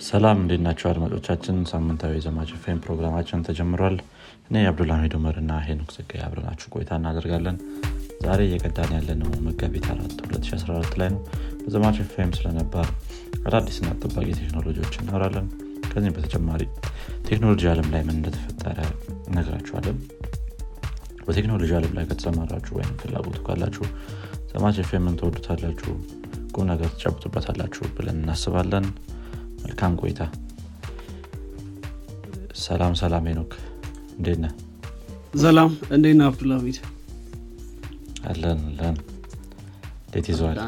ሰላም እንዴት ናቸው አድማጮቻችን? ሳምንታዊ የዘማች ፌም ፕሮግራማችን ተጀምሯል። እኔ አብዱልሚድ ኡመር እና ሄኖክ ዘጋይ አብረናችሁ ቆይታ እናደርጋለን። ዛሬ እየቀዳን ያለነው መጋቢት አራት 2014 ላይ ነው። በዘማች ፌም ስለነባር አዳዲስና ጠባቂ ቴክኖሎጂዎች እናወራለን። ከዚህም በተጨማሪ ቴክኖሎጂ አለም ላይ ምን እንደተፈጠረ እነግራችኋለን በቴክኖሎጂ አለም ላይ ከተሰማራችሁ ወይም ፍላጎቱ ካላችሁ ዘማች ፌምን ተወዱታላችሁ ቁም ነገር ትጨብጡበታላችሁ ብለን እናስባለን መልካም ቆይታ። ሰላም ሰላም ሄኖክ እንዴት ነህ? ሰላም እንዴት ነህ አብዱልሚድ አለን አለን። እንዴት ይዘዋል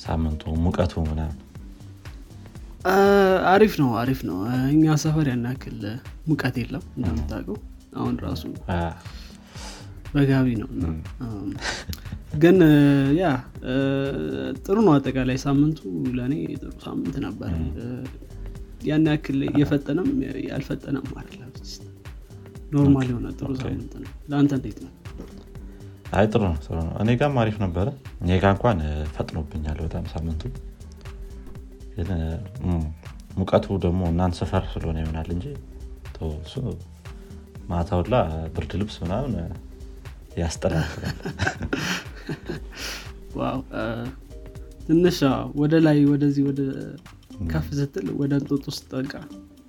ሳምንቱ ሙቀቱ ምናምን? አሪፍ ነው አሪፍ ነው። እኛ ሰፈር ያን ያክል ሙቀት የለም እንደምታውቀው። አሁን ራሱ በጋቢ ነው ግን ያ ጥሩ ነው አጠቃላይ ሳምንቱ ለእኔ ጥሩ ሳምንት ነበር። ያን ያክል የፈጠነም ያልፈጠነም አይደለም። normal የሆነ ጥሩ ሳምንት ነው። ለአንተ እንዴት ነው? አይ ጥሩ ነው ጥሩ ነው። እኔ ጋም አሪፍ ነበረ። እኔ ጋ እንኳን ፈጥኖብኛል በጣም ሳምንቱ። ግን ሙቀቱ ደግሞ እናንተ ሰፈር ስለሆነ ይሆናል እንጂ እሱ ማታውላ ብርድ ልብስ ምናምን ያስጠላል ትንሽ ወደ ላይ ወደዚህ ወደ ከፍ ስትል ወደ እንጦጦ ስጠጋ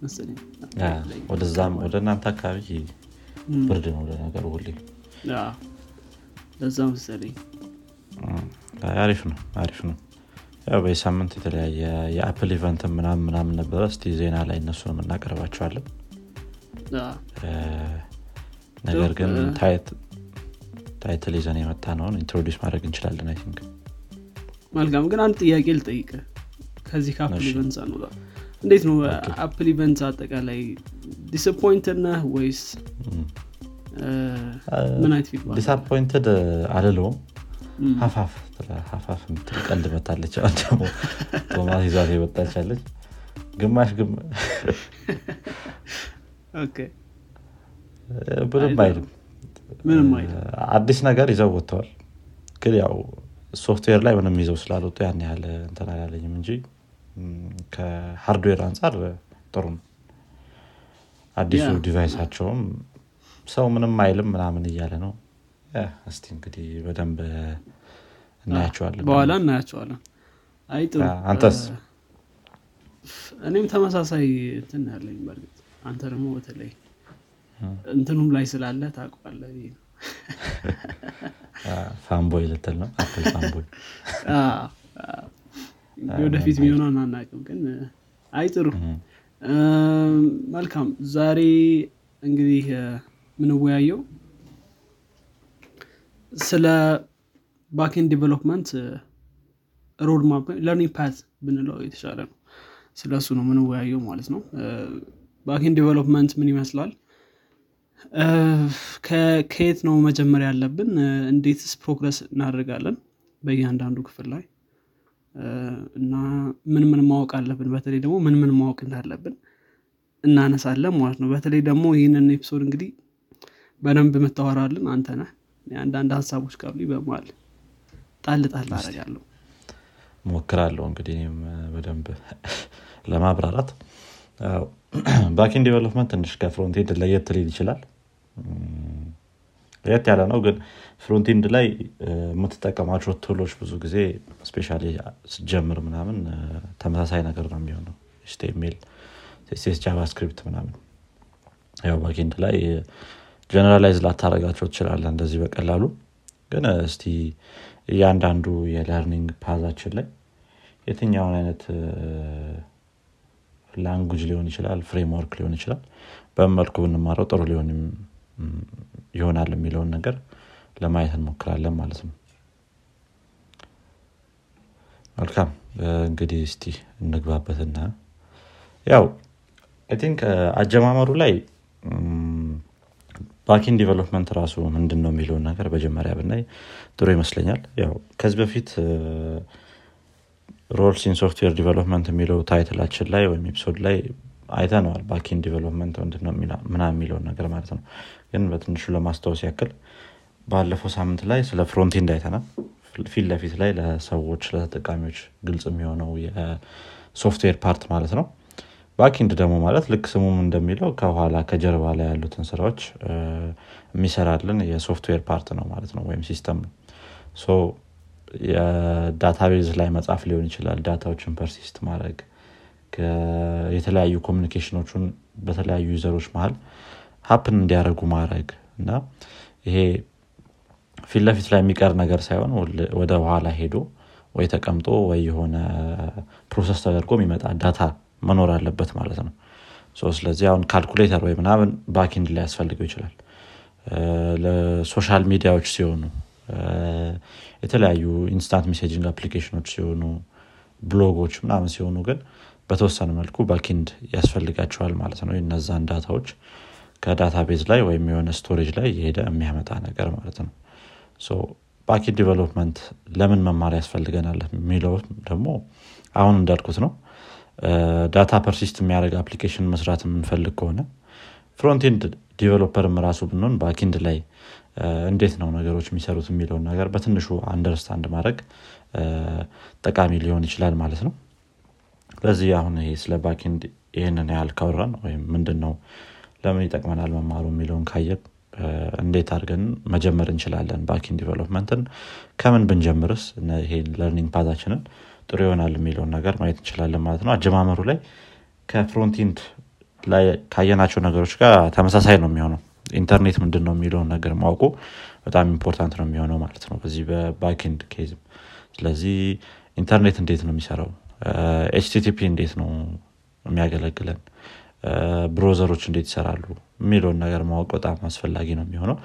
መሰለኝ። ወደዛም ወደ እናንተ አካባቢ ብርድ ነው ለነገሩ ሁሌ። ለዛ መሰለኝ። አሪፍ ነው አሪፍ ነው። ያው በዚህ ሳምንት የተለያየ የ Apple event ምናምን ምናምን ነበረ። እስቲ ዜና ላይ እነሱንም እናቀርባቸዋለን። ነገር ግን title ይዘን የመጣነውን? introduce ማድረግ እንችላለን I think መልካም። ግን አንድ ጥያቄ ልጠይቅ። ከዚህ ከ Apple event አንወጣ። እንዴት ነው Apple event አጠቃላይ disappointed ነህ ወይስ ምን አይነት feedback disappointed አልለውም። ሀፋፍ ሀፋፍ የምትል ቀልድ መታለች። አሁን ደግሞ ቶማስ ይዛት መጥታለች ግማሽ አይልም ምንም አይልም አዲስ ነገር ይዘው ወጥተዋል። ግን ያው ሶፍትዌር ላይ ምንም ይዘው ስላልወጡ ያን ያህል እንትን አላለኝም እንጂ ከ hardware አንጻር ጥሩ ነው። አዲሱ device ኣቸውም ሰው ምንም አይልም ምናምን እያለ ነው። እስቲ እንግዲህ በደንብ እናያቸዋለን በኋላ እናያቸዋለን። አይ ጥሩ አንተስ? እኔም ተመሳሳይ እንትን ያለኝ በርግጥ። አንተ ደግሞ በተለይ እንትኑም ላይ ስላለ ታቋለ fanboy ልትል ነው? Apple fanboy። ወደፊት የሚሆነውን አናውቅም ግን አይ ጥሩ። መልካም። ዛሬ እንግዲህ ምንወያየው ስለ backend development roadmap learning path ብንለው የተሻለ ነው። ስለ እሱ ነው ምንወያየው ማለት ነው። backend development ምን ይመስላል ከየት ነው መጀመር ያለብን? እንዴትስ progress እናደርጋለን በእያንዳንዱ ክፍል ላይ? እና ምን ምን ማወቅ አለብን? በተለይ ደግሞ ምን ምን ማወቅ እንዳለብን እናነሳለን ማለት ነው። በተለይ ደግሞ ይህንን episode እንግዲህ በደንብ የምታወራልን አንተ ነህ። አንዳንድ ሀሳቦች ካሉ በመሃል ጣል ጣል አረጋለሁ ሞክራለሁ እንግዲህ እኔም በደንብ ለማብራራት። backend development ትንሽ ከ frontend ለየት ሊል ይችላል ለየት ያለ ነው። ግን frontend ላይ የምትጠቀማቸው tool ኦች ብዙ ጊዜ ስፔሻ ስጀምር ምናምን ተመሳሳይ ነገር ነው የሚሆነው። HTML CSS JavaScript ምናምን። ያው backend ላይ generalize ላታረጋቸው ትችላለ እንደዚህ በቀላሉ። ግን እስቲ እያንዳንዱ የ learning path ኣችን ላይ የትኛውን አይነት language ሊሆን ይችላል framework ሊሆን ይችላል በመልኩ ብንማረው ጥሩ ሊሆን ይሆናል የሚለውን ነገር ለማየት እንሞክራለን ማለት ነው። መልካም እንግዲህ እስቲ እንግባበትና ያው think አጀማመሩ ላይ backend development ራሱ ምንድን ነው የሚለውን ነገር መጀመሪያ ብናይ ጥሩ ይመስለኛል። ያው ከዚህ በፊት roles software development የሚለው title ኣችን ላይ ወይም episode ላይ አይተነዋል backend development ምናምን የሚለውን ነገር ማለት ነው ግን በትንሹ ለማስታወስ ያክል ባለፈው ሳምንት ላይ ስለ frontend አይተናል። ፊት ለፊት ላይ ለሰዎች ለተጠቃሚዎች ግልጽ የሚሆነው የ software part ማለት ነው። backend ደግሞ ማለት ልክ ስሙም እንደሚለው ከኋላ ከጀርባ ላይ ያሉትን ስራዎች የሚሰራልን የ software part ነው ማለት ነው ወይም ሲስተም ነው። የ database ላይ መጻፍ ሊሆን ይችላል data ዎችን persist ማድረግ የተለያዩ communication ኦችን በተለያዩ user ኦች መሀል happen እንዲያደርጉ ማድረግ እና ይሄ ፊት ለፊት ላይ የሚቀር ነገር ሳይሆን ወደ ኋላ ሄዶ ወይ ተቀምጦ ወይ የሆነ process ተደርጎ የሚመጣ data መኖር አለበት ማለት ነው። ስለዚህ አሁን ካልኩሌተር ወይ ምናምን backend ላይ ያስፈልገው ይችላል ለ social media ዎች ሲሆኑ የተለያዩ instant messaging application ኦች ሲሆኑ ብሎጎች ምናምን ሲሆኑ ግን በተወሰነ መልኩ backend ያስፈልጋቸዋል ማለት ነው። እነዛን ዳታዎች ከዳታ ቤዝ ላይ ወይም የሆነ storage ላይ የሄደ የሚያመጣ ነገር ማለት ነው። backend development ለምን መማር ያስፈልገናል የሚለው ደግሞ አሁን እንዳልኩት ነው። data persist የሚያደርግ application መስራት የምንፈልግ ከሆነ frontend developer ም ራሱ ብንሆን backend ላይ እንዴት ነው ነገሮች የሚሰሩት የሚለውን ነገር በትንሹ understand ማድረግ ጠቃሚ ሊሆን ይችላል ማለት ነው። ስለዚህ አሁን ስለ backend ይህንን ያህል ካወራን ወይም ምንድን ነው ለምን ይጠቅመናል መማሩ የሚለውን ካየን እንዴት አድርገን መጀመር እንችላለን? backend development ን ከምን ብንጀምርስ? ይሄን learning path ኣችንን ጥሩ ይሆናል የሚለውን ነገር ማየት እንችላለን ማለት ነው። አጀማመሩ ላይ ከ frontend ላይ ካየናቸው ነገሮች ጋር ተመሳሳይ ነው የሚሆነው። ኢንተርኔት ምንድን ነው የሚለውን ነገር ማወቁ በጣም important ነው የሚሆነው ማለት ነው በዚህ በ backend case ም ስለዚህ ኢንተርኔት እንዴት ነው የሚሰራው? HTTP እንዴት ነው የሚያገለግለን browser ኦች እንዴት ይሰራሉ የሚለውን ነገር ማወቅ በጣም አስፈላጊ ነው የሚሆነው።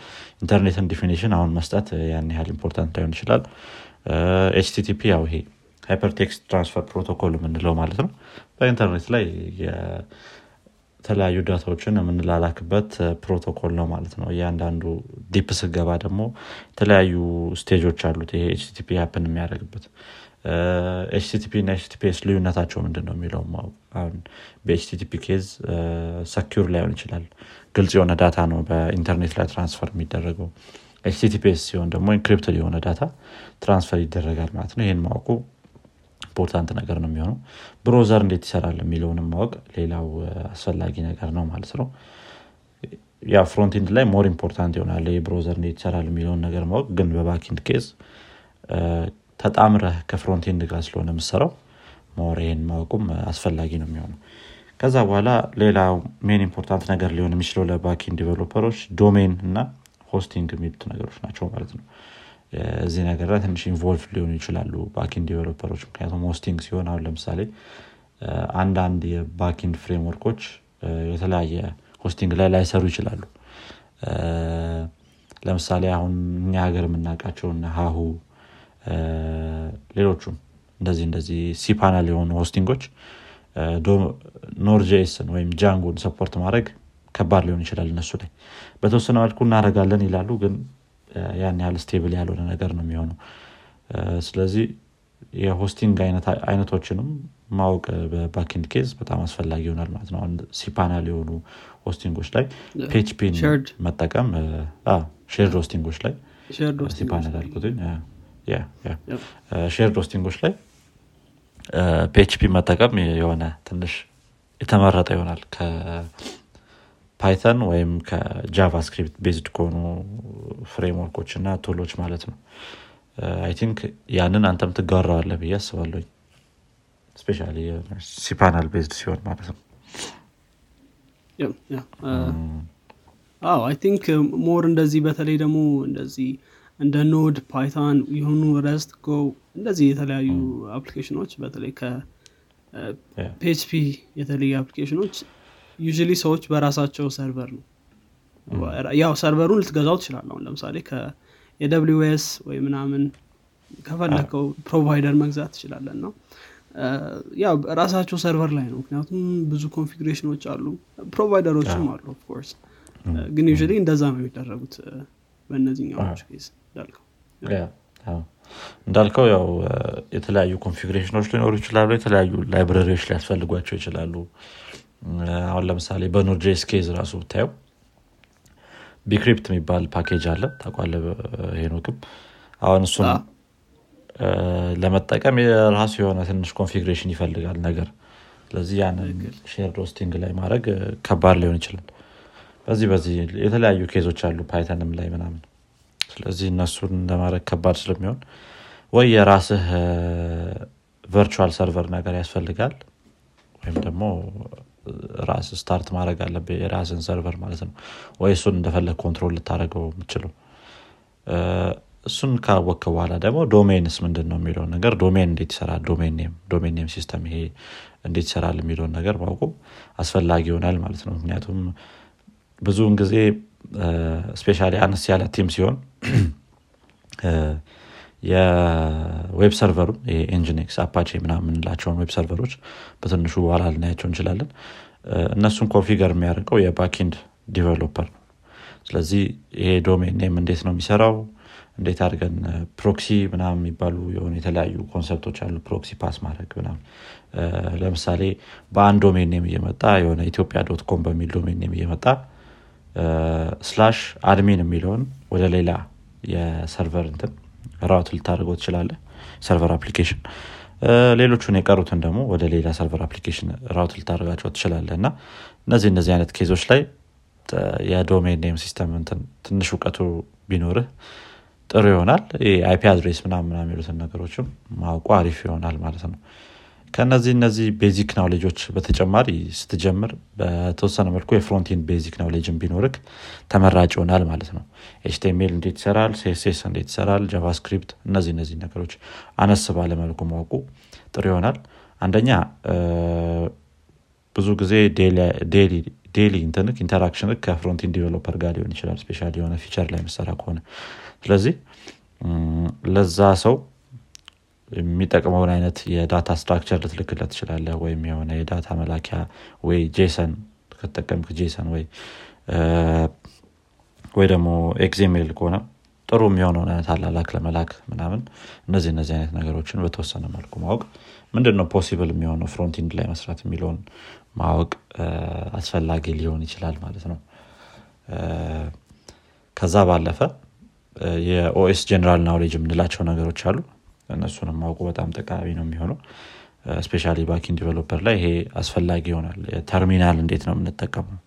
ኢንተርኔትን definition አሁን መስጠት ያን ያህል important ላይሆን ይችላል። HTTP ያው ይሄ hypertext transfer protocol የምንለው ማለት ነው። በኢንተርኔት ላይ የተለያዩ data ዎችን የምንላላክበት ፕሮቶኮል ነው ማለት ነው። እያንዳንዱ deep ስትገባ ደግሞ የተለያዩ stage ኦች አሉት ይሄ HTTP happen የሚያደርግበት HTTP እና HTTPS ልዩነታቸው ምንድን ነው የሚለው? አሁን በ HTTP case secure ላይሆን ይችላል። ግልጽ የሆነ data ነው በኢንተርኔት ላይ transfer የሚደረገው። HTTPS ሲሆን ደግሞ encrypted የሆነ data transfer ይደረጋል ማለት ነው። ይህን ማወቁ important ነገር ነው የሚሆነው። browser እንዴት ይሰራል የሚለውንም ማወቅ ሌላው አስፈላጊ ነገር ነው ማለት ነው። ያ frontend ላይ more important ይሆናል browser እንዴት ይሰራል የሚለውን ነገር ማወቅ። ግን በ backend case ተጣምረህ ከ frontend ጋር ስለሆነ የምትሰራው more ይሄን ማወቁም አስፈላጊ ነው የሚሆነው። ከዛ በኋላ ሌላ main important ነገር ሊሆን የሚችለው ለ backend developer ኦች domain እና hosting የሚሉት ነገሮች ናቸው ማለት ነው። እዚህ ነገር ላይ ትንሽ involve ሊሆኑ ይችላሉ backend developer ኦች። ምክንያቱም hosting ሲሆን አሁን ለምሳሌ አንዳንድ የ backend framework ኦች የተለያየ hosting ላይ ላይሰሩ ይችላሉ። ለምሳሌ አሁን እኛ ሀገር የምናውቃቸው ሀሁ ሌሎቹም እንደዚህ እንደዚህ cPanel የሆኑ hosting ኦች Node.js ን ወይም Django ን support ማድረግ ከባድ ሊሆን ይችላል እነሱ ላይ። በተወሰነ መልኩ እናደረጋለን ይላሉ ግን ያን ያህል stable ያልሆነ ነገር ነው የሚሆነው። ስለዚህ የ hosting አይነቶችንም ማወቅ በ backend case በጣም አስፈላጊ ይሆናል ማለት ነው። cPanel የሆኑ hosting ኦች ላይ PHP ን መጠቀም shared hosting ኦች ላይ cPanel አልኩትኝ shared hosting ኦች ላይ PHP መጠቀም የሆነ ትንሽ የተመረጠ ይሆናል። ከ Python ወይም ከ JavaScript based ከሆኑ framework ኦች እና tool ኦች ማለት ነው። I think ያንን አንተም ትጋራዋለህ ብዬ አስባለሁኝ especially cPanel based ሲሆን ማለት ነው። I think more እንደዚህ በተለይ ደግሞ እንደዚህ እንደ Node Python የሆኑ Rust Go እንደዚህ የተለያዩ application ኦች በተለይ ከ PHP የተለዩ application ኦች ዩ ሰዎች በራሳቸው server ነው። ያው server ኡን ልትገዛው ትችላለህ አሁን ለምሳሌ የ AWS ወይ ምናምን ከፈለከው provider መግዛት ትችላለን ነው ያው ራሳቸው server ላይ ነው። ምክንያቱም ብዙ configuration ኦች አሉ። provider ኦችም አሉ of course ግን ዩ እንደዛ ነው የሚደረጉት በእነዚህኛዎች case እንዳልከው? እንዳልከው ያው የተለያዩ configuration ኦች ሊኖሩ ይችላሉ የተለያዩ library ዎች ሊያስፈልጓቸው ይችላሉ። አሁን ለምሳሌ በ Node.js case ራሱ ብታየው bcrypt የሚባል ፓኬጅ አለ ታውቃለህ ሄኖክም አሁን እሱን ለመጠቀም የራሱ የሆነ ትንሽ configuration ይፈልጋል ነገር። ስለዚህ ያንን shared hosting ላይ ማድረግ ከባድ ሊሆን ይችላል። በዚህ በዚህ የተለያዩ case ኦች አሉ Python ም ላይ ምናምን ስለዚህ እነሱን ለማድረግ ከባድ ስለሚሆን ወይ የራስህ virtual server ነገር ያስፈልጋል ወይም ደግሞ ራስህ start ማድረግ አለብህ የራስህን server ማለት ነው። ወይ እሱን እንደፈለግክ control ልታደረገው የምችለው እሱን ካወቅክ በኋላ ደግሞ domains ምንድን ነው የሚለውን ነገር domain እንዴት ይሰራል? domain system ይሄ እንዴት ይሰራል የሚለውን ነገር ማወቁ አስፈላጊ ይሆናል ማለት ነው። ምክንያቱም ብዙውን ጊዜ especially አነስ ያለ team ሲሆን የ web server ኡ Nginx Apache ምናምን የምንላቸውን web server ኦች በትንሹ በኋላ ልናያቸው እንችላለን። እነሱን configure የሚያደርገው የ backend developer ነው። ስለዚህ ይሄ domain name እንዴት ነው የሚሰራው? እንዴት አድርገን proxy ምናምን የሚባሉ የሆኑ የተለያዩ concept ኦች አሉ። proxy pass ማድረግ ምናምን። ለምሳሌ በአንድ domain name እየመጣ የሆነ ኢትዮጵያ dot com በሚል domain name እየመጣ slash admin የሚለውን ወደ ሌላ የ server እንትን route ልታደርገው ትችላለህ server application። ሌሎቹን የቀሩትን ደግሞ ወደ ሌላ server application route ልታደርጋቸው ትችላለህ እና እነዚህ እነዚህ አይነት case ኦች ላይ የ domain name system ትንሽ እውቀቱ ቢኖርህ ጥሩ ይሆናል። IP address ምናምን የሚሉትን ነገሮችም ማወቁ አሪፍ ይሆናል ማለት ነው ከነዚህ እነዚህ basic knowledge ኦች በተጨማሪ ስትጀምር በተወሰነ መልኩ የ frontend basic knowledge ቢኖርህ ተመራጭ ይሆናል ማለት ነው። HTML እንዴት ይሰራል? CSS እንዴት ይሰራል? JavaScript እነዚህ እነዚህ ነገሮች አነስ ባለ መልኩ ማወቁ ጥሩ ይሆናል። አንደኛ ብዙ ጊዜ daily እንትንህ interaction ከ frontend developer ጋር ሊሆን ይችላል። especially የሆነ feature ላይ ምትሰራ ከሆነ። ስለዚህ ለዛ ሰው የሚጠቅመውን አይነት የ data structure ልትልክለት ትችላለህ ወይም የሆነ የ data መላኪያ ወይ JSON ከተጠቀምክ JSON ወይ ወይ ደግሞ XML ከሆነ ጥሩ የሚሆነውን አይነት አላላክ ለመላክ ምናምን እነዚህ እነዚህ አይነት ነገሮችን በተወሰነ መልኩ ማወቅ። ምንድን ነው possible የሚሆነው frontend ላይ መስራት የሚለውን ማወቅ አስፈላጊ ሊሆን ይችላል ማለት ነው። ከዛ ባለፈ የ OS general knowledge የምንላቸው ነገሮች አሉ እነሱንም ማወቁ በጣም ጠቃሚ ነው የሚሆነው። especially backend developer ላይ ይሄ አስፈላጊ ይሆናል። ተርሚናል እንዴት ነው የምንጠቀመው?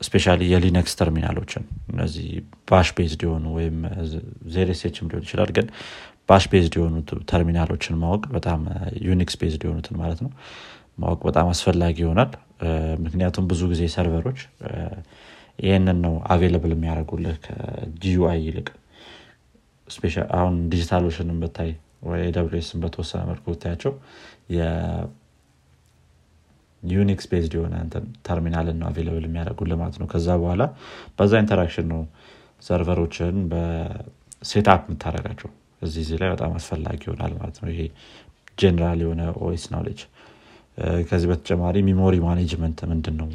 especially የ Linux terminal ኦችን እነዚህ bash based የሆኑ ወይም zsh ም ሊሆን ይችላል ግን bash based የሆኑ ተርሚናሎችን ማወቅ በጣም Unix based የሆኑትን ማለት ነው ማወቅ በጣም አስፈላጊ ይሆናል። ምክንያቱም ብዙ ጊዜ server ኦች ይህንን ነው available የሚያደርጉልህ ከ GUI ይልቅ አሁን DigitalOcean ንም ብታይ ወይ AWS ን በተወሰነ መልኩ ብታያቸው የ Unix based የሆነ ተርሚናልን ነው available የሚያደርጉልህ ማለት ነው። ከዛ በኋላ በዛ interaction ነው server ኦችን set up የምታደርጋቸው እዚህ እዚህ ላይ በጣም አስፈላጊ ይሆናል ማለት ነው። ይሄ ጀነራል የሆነ OS knowledge ከዚህ በተጨማሪ memory management ምንድን ነው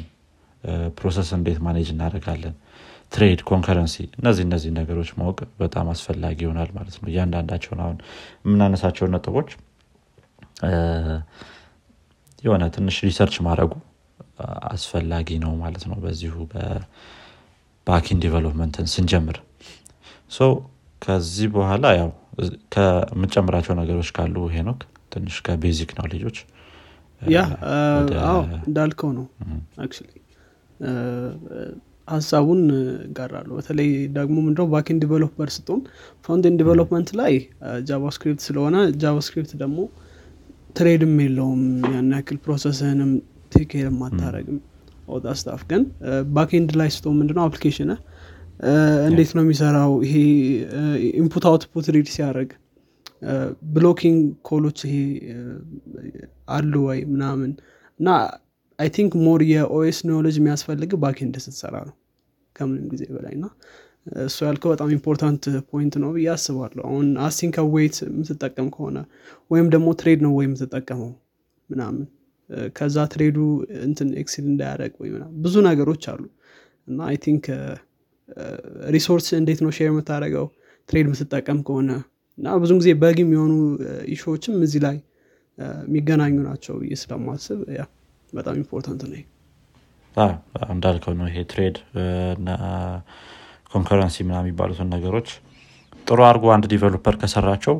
process እንዴት manage እናደርጋለን thread concurrency። እነዚህ እነዚህ ነገሮች ማወቅ በጣም አስፈላጊ ይሆናል ማለት ነው። እያንዳንዳቸውን አሁን የምናነሳቸውን ነጥቦች የሆነ ትንሽ research ማድረጉ አስፈላጊ ነው ማለት ነው። በዚሁ በ backend development ን ስንጀምር ከዚህ በኋላ ያው ከምጨምራቸው ነገሮች ካሉ ሄኖክ ትንሽ ከቤዚክ ነው ልጆች ያ እንዳልከው ነው ሀሳቡን ጋራሉ በተለይ ደግሞ ምንድነው ባኪን ዲቨሎፐር ስትሆን ፍሮንቴን ዲቨሎፕመንት ላይ ጃቫስክሪፕት ስለሆነ ጃቫስክሪፕት ደግሞ ትሬድም የለውም። ያን ያክል ፕሮሰስህንም ቴክርም አታረግም ወጣ ስታፍ ግን backend ላይ ስትሆን ምንድነው application እንዴት ነው የሚሰራው? ይሄ input output read ሲያደርግ blocking call ኦች ይሄ አሉ ወይ ምናምን? እና I think more የ OS knowledge የሚያስፈልግ backend ስትሰራ ነው ከምንም ጊዜ በላይ እና እሱ ያልከው በጣም important point ነው ብዬ አስባለሁ። አሁን async await የምትጠቀም ከሆነ ወይም ደግሞ thread ነው ወይ የምትጠቀመው ምናምን ከዛ thread ኡ እንትን exceed እንዳያደርግ ወይ ብዙ ነገሮች አሉ። እና I think resource እንዴት ነው share የምታደረገው thread የምትጠቀም ከሆነ እና ብዙ ጊዜ bug የሚሆኑ issue ዎችም እዚህ ላይ የሚገናኙ ናቸው ስለማስብ ያ በጣም important ነው እንዳልከው ነው ይሄ thread concurrency ምናምን የሚባሉትን ነገሮች ጥሩ አድርጎ አንድ developer ከሰራቸው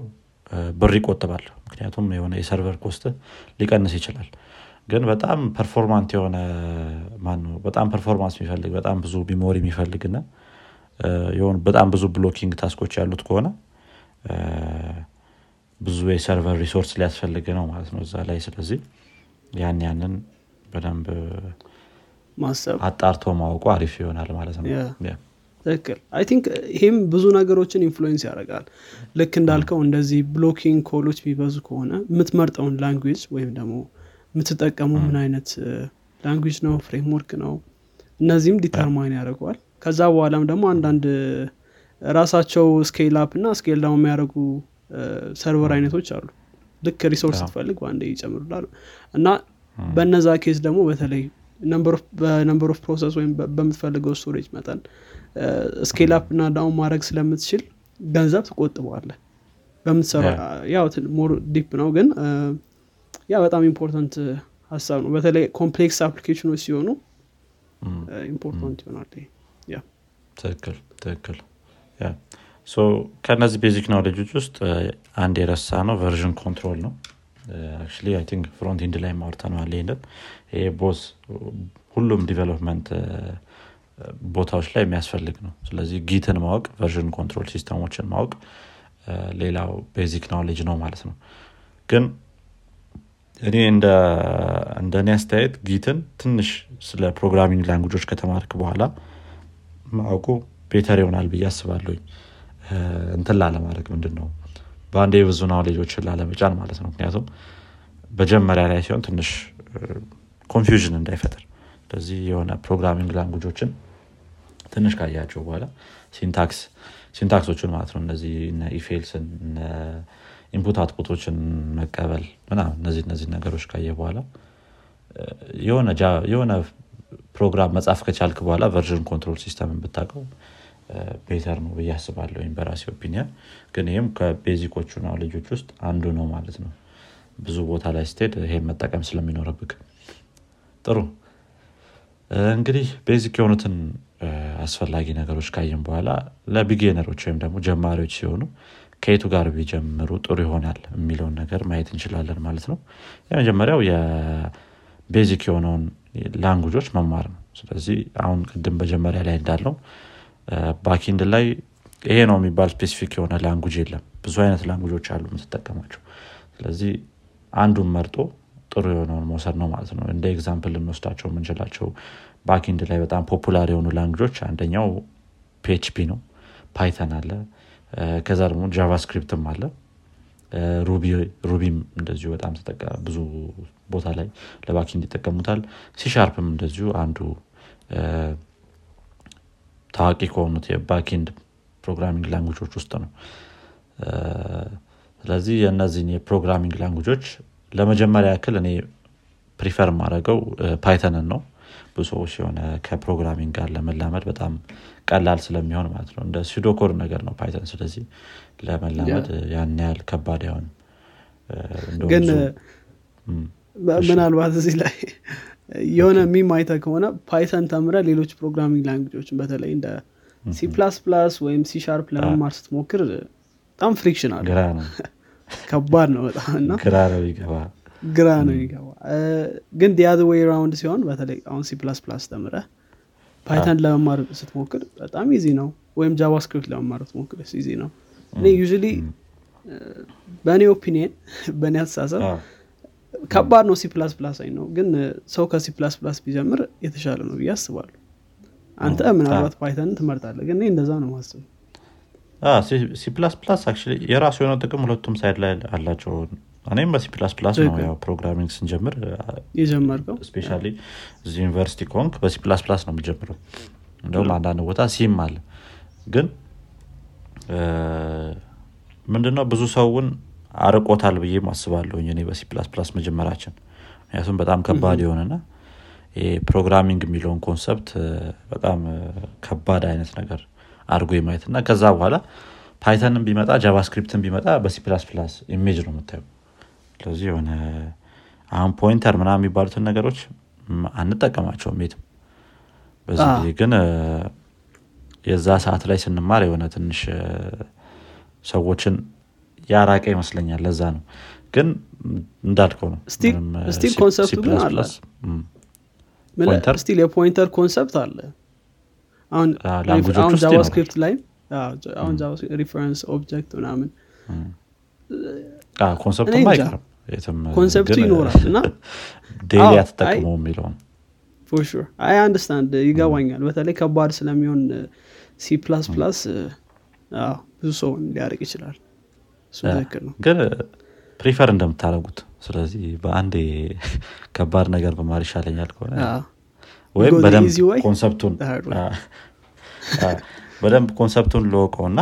ብር ይቆጥባል። ምክንያቱም የሆነ የ server cost ሊቀንስ ይችላል። ግን በጣም performant የሆነ ማነው በጣም performance የሚፈልግ በጣም ብዙ memory የሚፈልግ ና የሆኑ በጣም ብዙ blocking task ኦች ያሉት ከሆነ ብዙ የ server resource ሊያስፈልግ ነው ማለት ነው እዛ ላይ። ስለዚህ ያን ያንን በደንብ ማሰብ። አጣርቶ ማወቁ አሪፍ ይሆናል ማለት ነው። ትክክል። I think ይህም ብዙ ነገሮችን influence ያደርጋል። ልክ እንዳልከው እንደዚህ blocking call ኦች የሚበዙ ከሆነ የምትመርጠውን language ወይም ደግሞ የምትጠቀመው ምን አይነት language ነው? framework ነው? እነዚህም determine ያደርገዋል። ከዛ በኋላም ደግሞ አንዳንድ ራሳቸው scale up እና scale down የሚያደርጉ server አይነቶች አሉ። ልክ resource ስትፈልግ በአንዴ ይጨምሩልሃል። እና በነዛ case ደግሞ በተለይ በ number of process ወይም በምትፈልገው storage መጠን scale up እና down ማድረግ ስለምትችል ገንዘብ ትቆጥባለህ በምትሰራ ያው more deep ነው ግን ያ በጣም important ሀሳብ ነው። በተለይ complex application ኦች ሲሆኑ important ይሆናል ትክክል ትክክል። ከእነዚህ basic knowledge ኦች ውስጥ አንድ የረሳነው version control ነው actually I think front end ላይ አውርተነዋል ይሄንን ይሄ both ሁሉም development ቦታዎች ላይ የሚያስፈልግ ነው. ስለዚህ Git ን ማወቅ version control system ኦችን ማወቅ ሌላው basic knowledge ነው ማለት ነው። ግን እኔ እንደ እኔ አስተያየት Git ን ትንሽ ስለ programming language ኦች ከተማርክ በኋላ ማወቁ better ይሆናል ብዬ አስባለሁኝ። እንትን ላለማድረግ ምንድን ነው በአንዴ ብዙ ናውሌጆችን ላለመጫን ማለት ነው። ምክንያቱም መጀመሪያ ላይ ሲሆን ትንሽ confusion እንዳይፈጥር። ስለዚህ የሆነ programming language ኦችን ትንሽ ካያቸው በኋላ syntax syntax ኦችን ማለት ነው እነዚህ if else ን input output ኦችን መቀበል ምናምን እነዚህ እነዚህ ነገሮች ካየ በኋላ የሆነ ፕሮግራም መጻፍ ከቻልክ በኋላ version control system ን ብታውቀው better ነው ብዬ አስባለሁ ወይም በራሴ opinion። ግን ይህም ከ basic ኦቹ ናውሌጆች ውስጥ አንዱ ነው ማለት ነው። ብዙ ቦታ ላይ ስትሄድ ይሄን መጠቀም ስለሚኖርብህ ጥሩ። እንግዲህ basic የሆኑትን አስፈላጊ ነገሮች ካየን በኋላ ለ beginner ኦች ወይም ደግሞ ጀማሪዎች ሲሆኑ ከየቱ ጋር ቢጀምሩ ጥሩ ይሆናል የሚለውን ነገር ማየት እንችላለን ማለት ነው። የመጀመሪያው የ basic የሆነውን language ኦች መማር ነው። ስለዚህ አሁን ቅድም መጀመሪያ ላይ እንዳልነው backend ላይ ይሄ ነው የሚባል specific የሆነ language የለም። ብዙ አይነት language ኦች አሉ የምትጠቀማቸው። ስለዚህ አንዱን መርጦ ጥሩ የሆነውን መውሰድ ነው ማለት ነው። እንደ example ልንወስዳቸው የምንችላቸው backend ላይ በጣም popular የሆኑ language ኦች አንደኛው PHP ነው። Python አለ። ከዛ ደግሞ JavaScript ም አለ። Ruby ም እንደዚሁ በጣም ብዙ ቦታ ላይ ለ backend ይጠቀሙታል። ሲሻርፕም እንደዚሁ አንዱ ታዋቂ ከሆኑት የ backend programming language ኦች ውስጥ ነው። ስለዚህ የእነዚህን የ programming language ኦች ለመጀመሪያ ያክል እኔ prefer ማድረገው Python ን ነው። ብዙ ሰዎች የሆነ ከ programming ጋር ለመላመድ በጣም ቀላል ስለሚሆን ማለት ነው። እንደ pseudocode ነገር ነው Python። ስለዚህ ለመላመድ ያን ያህል ከባድ አይሆንም። ግን ምናልባት እዚህ ላይ የሆነ meme አይተህ ከሆነ Python ተምረህ ሌሎች programming language ኦችን በተለይ እንደ ሲ ፕላስ ፕላስ ወይም ሲ ሻርፕ ለመማር ስትሞክር በጣም friction አለ ከባድ ነው በጣም እና ግራ ነው ይገባ ግን the other way around ሲሆን በተለይ አሁን ሲ ፕላስ ፕላስ ተምረ ፓይተን ለመማር ስትሞክር በጣም easy ነው። ወይም JavaScript ለመማር ስትሞክር easy ነው። እኔ you በእኔ opinion በእኔ አስተሳሰብ ከባድ ነው ሲ ፕላስ ፕላስ አይ ነው። ግን ሰው ከሲ ፕላስ ፕላስ ቢጀምር የተሻለ ነው ብዬ አስባለሁ። አንተ ምናልባት Python ትመርጣለህ ግን እንደዛ ነው ማስብ ሲ ፕላስ ፕላስ የራሱ የሆነ ጥቅም ሁለቱም side ላይ አላቸው። እኔም በሲ ፕላስ ፕላስ ነው ያው programming ስንጀምር የጀመርከው? especia እዚህ ዩኒቨርሲቲ ከሆንክ በሲ ፕላስ ፕላስ ነው የሚጀምረው እንደውም አንዳንድ ቦታ C ም አለ። ግን ምንድነው ብዙ ሰውን አርቆታል ብዬ አስባለሁ እኔ በሲ ፕላስ ፕላስ መጀመራችን። ምክንያቱም በጣም ከባድ የሆነና programming የሚለውን concept በጣም ከባድ አይነት ነገር አድርጎ የማየት እና ከዛ በኋላ Python ን ቢመጣ JavaScript ን ቢመጣ በሲ ፕላስ ፕላስ ኢሜጅ ነው የምታዩ ስለዚህ የሆነ አሁን pointer ምናምን የሚባሉትን ነገሮች አንጠቀማቸውም የትም። በዚህ ጊዜ ግን የዛ ሰዓት ላይ ስንማር የሆነ ትንሽ ሰዎችን ያራቀ ይመስለኛል። ለዛ ነው። ግን እንዳልከው ነው still concept ኡ ግን አለ? still የ pointer concept አለ። አሁን JavaScript ላይ አሁን reference object ምናምን concept ኡም አይቀርም concept ኡ ይኖራል እና daily አትጠቀመው የሚለውን for I understand ይገባኛል። በተለይ ከባድ ስለሚሆን ሲ ፕላስ ፕላስ ብዙ ሰውን ሊያርቅ ይችላል ግን prefer እንደምታደረጉት ስለዚህ በአንዴ ከባድ ነገር ብማር ይሻለኛል ከሆነ ወይም በደንብ concept ኡን በደንብ concept ኡን ልወቀውና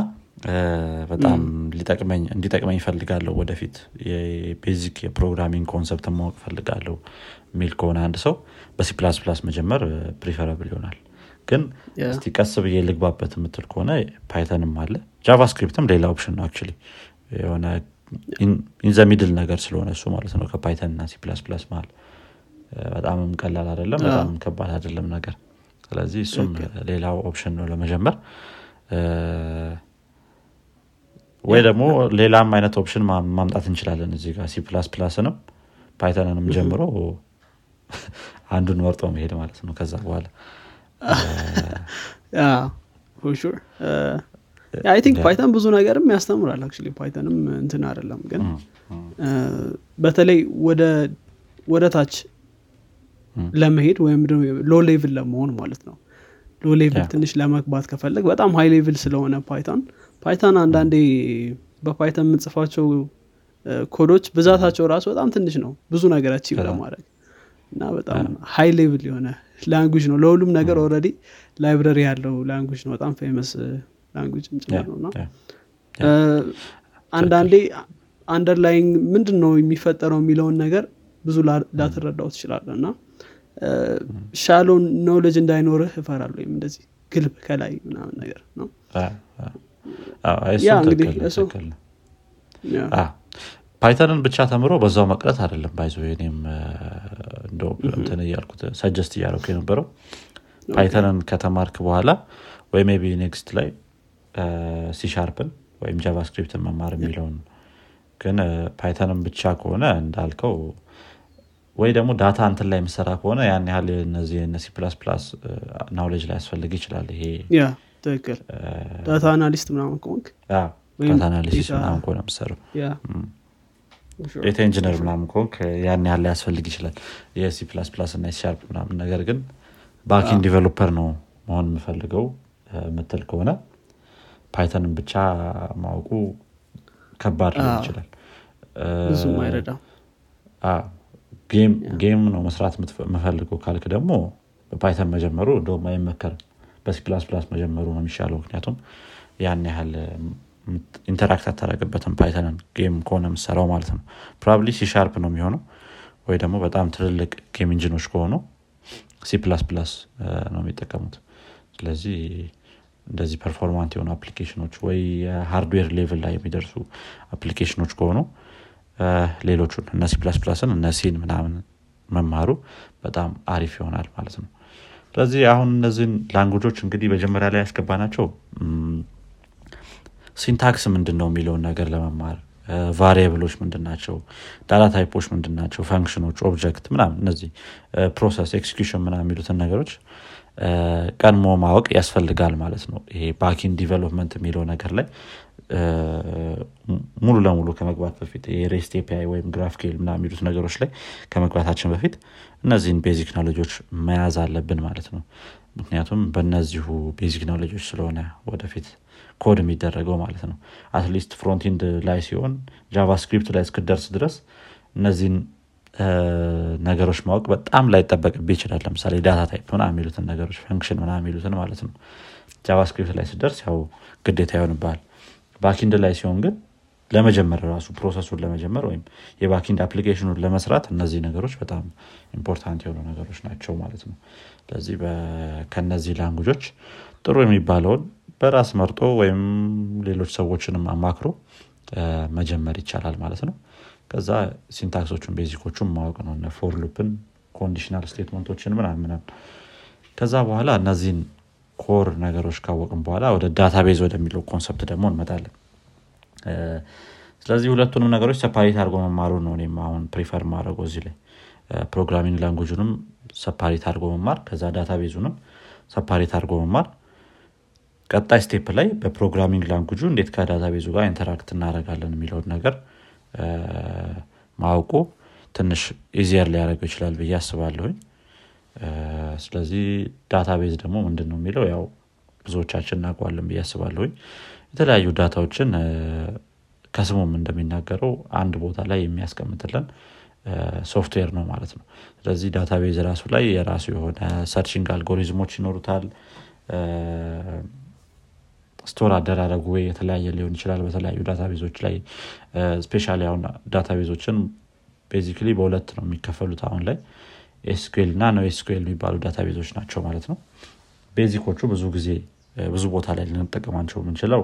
በጣም ሊጠቅመኝ እንዲጠቅመኝ እፈልጋለሁ ወደፊት። የ basic የ programming concept ማወቅ ፈልጋለሁ የሚል ከሆነ አንድ ሰው በ C plus plus መጀመር preferable ይሆናል። ግን እስቲ ቀስ ብዬ ልግባበት የምትል ከሆነ Python ም አለ JavaScript ም ሌላ option ነው actually የሆነ in the middle ነገር ስለሆነ እሱ ማለት ነው። ከ Python እና C plus plus መሀል በጣምም ቀላል አይደለም በጣም ከባድ አይደለም ነገር። ስለዚህ እሱም ሌላው option ነው ለመጀመር። ወይ ደግሞ ሌላም አይነት option ማምጣት እንችላለን እዚህ ጋር C plus plus ንም Python ንም ጀምሮ አንዱን መርጦ መሄድ ማለት ነው ከዛ በኋላ I think Python ብዙ ነገርም ያስተምራል actually Python ም እንትን አይደለም ግን በተለይ ወደ ታች ለመሄድ ወይም low level ለመሆን ማለት ነው። low level ትንሽ ለመግባት ከፈለግ በጣም high level ስለሆነ Python Python አንዳንዴ በ Python የምንጽፋቸው ኮዶች ብዛታቸው ራሱ በጣም ትንሽ ነው። ብዙ ነገር achieve ለማድረግ እና በጣም high level የሆነ language ነው። ለሁሉም ነገር already library ያለው language ነው። በጣም famous language ጭምር ነው አንዳንዴ underlying ምንድን ነው የሚፈጠረው የሚለውን ነገር ብዙ ላትረዳው ትችላለህ እና shallow knowledge እንዳይኖርህ እፈራለሁ ወይም እንደዚህ ግልብ ከላይ ምናምን ነገር ነው። Python ን ብቻ ተምሮ በዛው መቅረት አይደለም by the way እኔም እንትን እያልኩት suggest እያደረኩ የነበረው Python ን ከተማርክ በኋላ ወይ maybe next ላይ C sharp ን ወይም JavaScript ን መማር የሚለውን ግን Python ን ብቻ ከሆነ እንዳልከው ወይ ደግሞ data እንትን ላይ የምሰራ ከሆነ ያን ያህል እነዚህ C plus plus knowledge ላያስፈልግ ይችላል። ይሄ ትክክል። data analyst ምናምን ከሆንክ? data analysis ምናምን ከሆነ የምሰራው data engineer ምናምን ከሆንክ ያን ያህል ላያስፈልግ ይችላል። የ C plus plus እና sharp ምናምን። ነገር ግን backend developer ነው መሆን የምፈልገው ምትል ከሆነ Python ን ብቻ ማወቁ ከባድ ሊሆን ይችላል። ብዙም አይረዳም። game ነው መስራት የምፈልገው ካልክ ደግሞ በ Python መጀመሩ እንደውም አይመከርም። በ C plus plus መጀመሩ ነው የሚሻለው። ምክንያቱም ያን ያህል interact አታደረግበትም Python ን game ከሆነ የምሰራው ማለት ነው። probably C sharp ነው የሚሆነው። ወይ ደግሞ በጣም ትልልቅ game engine ኦች ከሆኑ C plus plus ነው የሚጠቀሙት። ስለዚህ እንደዚህ performant የሆኑ application ኦች ወይ የ hardware level ላይ የሚደርሱ application ኦች ከሆኑ ሌሎቹን እነ plus plus ን እነ C ን ምናምን መማሩ በጣም አሪፍ ይሆናል ማለት ነው። ስለዚህ አሁን እነዚህን language ኦች እንግዲህ መጀመሪያ ላይ ያስገባናቸው syntax ምንድን ነው የሚለውን ነገር ለመማር variable ኦች ምንድን ናቸው data type ኦች ምንድን ናቸው function ኦች object ምናምን እነዚህ process execution ምናምን የሚሉትን ነገሮች ቀድሞ ማወቅ ያስፈልጋል ማለት ነው። ይሄ backend development የሚለው ነገር ላይ ሙሉ ለሙሉ ከመግባት በፊት የ REST API ወይም GraphQL ምናምን የሚሉት ነገሮች ላይ ከመግባታችን በፊት እነዚህን basic knowledge ኦች መያዝ አለብን ማለት ነው። ምክንያቱም በእነዚሁ basic knowledge ኦች ስለሆነ ወደፊት ኮድ የሚደረገው ማለት ነው። at least frontend ላይ ሲሆን JavaScript ላይ እስክትደርስ ድረስ እነዚህን ነገሮች ማወቅ በጣም ላይጠበቅብህ ይችላል። ለምሳሌ data type ምናምን የሚሉትን ነገሮች function ምናምን የሚሉትን ማለት ነው። JavaScript ላይ ስትደርስ ያው ግዴታ ይሆንብሃል። backend ላይ ሲሆን ግን ለመጀመር ራሱ process ኡን ለመጀመር ወይም የ backend application ኡን ለመስራት እነዚህ ነገሮች በጣም important የሆኑ ነገሮች ናቸው ማለት ነው። ስለዚህ ከነዚህ language ኦች ጥሩ የሚባለውን በራስ መርጦ ወይም ሌሎች ሰዎችንም አማክሮ መጀመር ይቻላል ማለት ነው ከዛ syntax ኦቹን basic ኦቹን ማወቅ ነው for loop ን conditional statement ኦችን ምናምን ከዛ በኋላ እነዚህን core ነገሮች ካወቅም በኋላ ወደ database ወደሚለው concept ደግሞ እንመጣለን። ስለዚህ ሁለቱንም ነገሮች separate አድርጎ መማሩ ነው እኔም አሁን prefer ማድረገው እዚህ ላይ። programming language ኡንም separate አድርጎ መማር ከዛ database ኡንም separate አድርጎ መማር። ቀጣይ step ላይ በ programming language ኡ እንዴት ከ database ኡ ጋር interact እናደረጋለን የሚለውን ነገር ማወቁ ትንሽ easier ሊያደረገው ይችላል ብዬ አስባለሁኝ። ስለዚህ database ደግሞ ምንድን ነው የሚለው? ያው ብዙዎቻችን እናውቀዋለን ብዬ አስባለሁኝ። የተለያዩ data ዎችን ከስሙም እንደሚናገረው አንድ ቦታ ላይ የሚያስቀምጥልን ሶፍትዌር ነው ማለት ነው። ስለዚህ database ራሱ ላይ የራሱ የሆነ searching algorithm ኦች ይኖሩታል store አደራረጉ ወይ የተለያየ ሊሆን ይችላል በተለያዩ database ኦች ላይ። especially አሁን database ኦችን basically በሁለት ነው የሚከፈሉት አሁን ላይ። SQL እና NoSQL የሚባሉ database ኦች ናቸው ማለት ነው። basic ኦቹ ብዙ ጊዜ ብዙ ቦታ ላይ ልንጠቀማቸው የምንችለው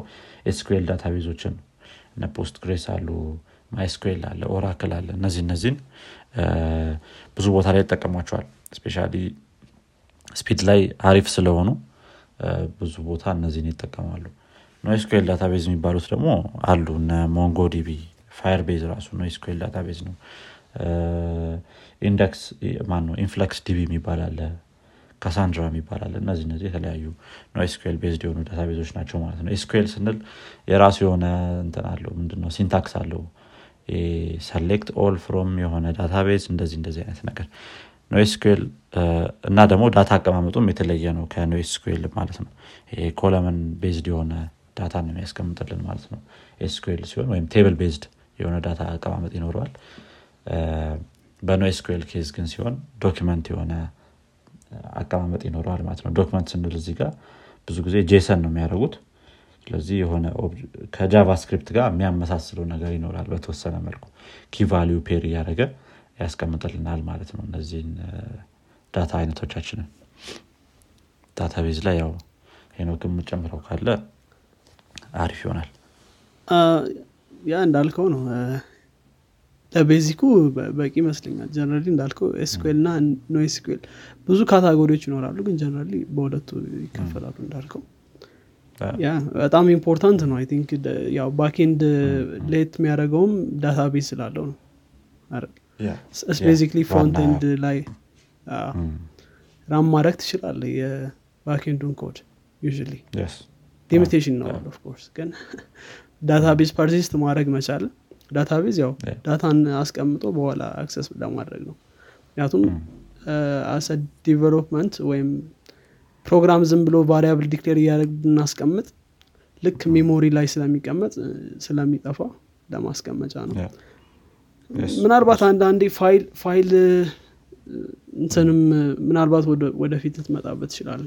SQL database ኦችን እነ Postgres አሉ MySQL አለ Oracle አለ እነዚህ እነዚህን ብዙ ቦታ ላይ ይጠቀሟቸዋል። especially speed ላይ አሪፍ ስለሆኑ ብዙ ቦታ እነዚህን ይጠቀማሉ። NoSQL database የሚባሉት ደግሞ አሉ። እነ MongoDB Firebase ራሱ NoSQL database ነው። index ማን ነው InfluxDB የሚባል አለ። Cassandra የሚባል አለ። እነዚህ እነዚህ የተለያዩ NoSQL based የሆኑ database ኦች ናቸው ማለት ነው። SQL ስንል የራሱ የሆነ እንትን አለው። ምንድነው? syntax አለው። select all from የሆነ database እንደዚህ እንደዚህ አይነት ነገር NoSQL እና ደግሞ data አቀማመጡም የተለየ ነው ከ NoSQL ማለት ነው። column based የሆነ data ነው የሚያስቀምጥልን ማለት ነው። SQL ሲሆን ወይም table based የሆነ data አቀማመጥ ይኖረዋል። በ NoSQL case ግን ሲሆን document የሆነ አቀማመጥ ይኖረዋል ማለት ነው። document ስንል እዚህ ጋር ብዙ ጊዜ JSON ነው የሚያደርጉት። ስለዚህ የሆነ ከ JavaScript ጋር የሚያመሳስለው ነገር ይኖራል በተወሰነ መልኩ። key value pair እያደረገ ያስቀምጥልናል ማለት ነው እነዚህን data አይነቶቻችንን። database ላይ ያው ሄኖክ የምትጨምረው ካለ አሪፍ ይሆናል። yeah እንዳልከው ነው። ለ basic ኡ በቂ ይመስለኛል። generally እንዳልከው SQL እና NoSQL ብዙ category ዎች ይኖራሉ ግን generally በሁለቱ ይከፈላሉ እንዳልከው። ያ በጣም important ነው። I think ያው backend ሌት የሚያደርገውም database ስላለው ነው basically frontend ላይ run ማድረግ ትችላለህ የ backend ኡን code ዩ limitation ነው of course ግን database persist ማድረግ መቻል database ያው data ን አስቀምጦ በኋላ access ለማድረግ ነው። ምክንያቱም አሰ development ወይም ፕሮግራም ዝም ብሎ variable declare እያደረግን ብናስቀምጥ ልክ memory ላይ ስለሚቀመጥ ስለሚጠፋ ለማስቀመጫ ነው ምናልባት አንዳንዴ ፋይል ፋይል እንትንም ምናልባት ወደፊት ልትመጣበት ትችላለህ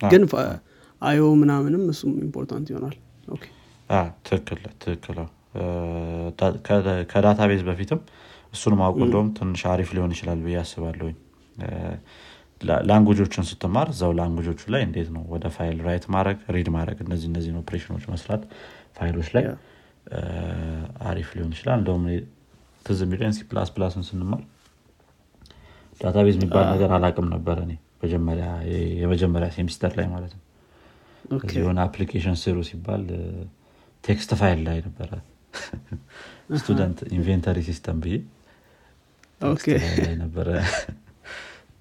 ግን IO ምናምንም እሱም important ይሆናል። ትክክል ትክክል። ከ database በፊትም እሱን ማወቁ እንደውም ትንሽ አሪፍ ሊሆን ይችላል ብዬ አስባለሁኝ። language ኦችን ስትማር እዛው language ኦቹ ላይ እንዴት ነው ወደ ፋይል write ማድረግ read ማድረግ እነዚህ እነዚህን ኦፕሬሽኖች መስራት ፋይሎች ላይ አሪፍ ሊሆን ይችላል። እንደውም ትዝ የሚለኝ C++ ን ስንማር database የሚባል ነገር አላቅም ነበር እኔ የመጀመሪያ ሴሚስተር ላይ ማለት ነው። የሆነ application ስሩ ሲባል text ፋይል ላይ ነበረ። student inventory system ብዬ ነበረ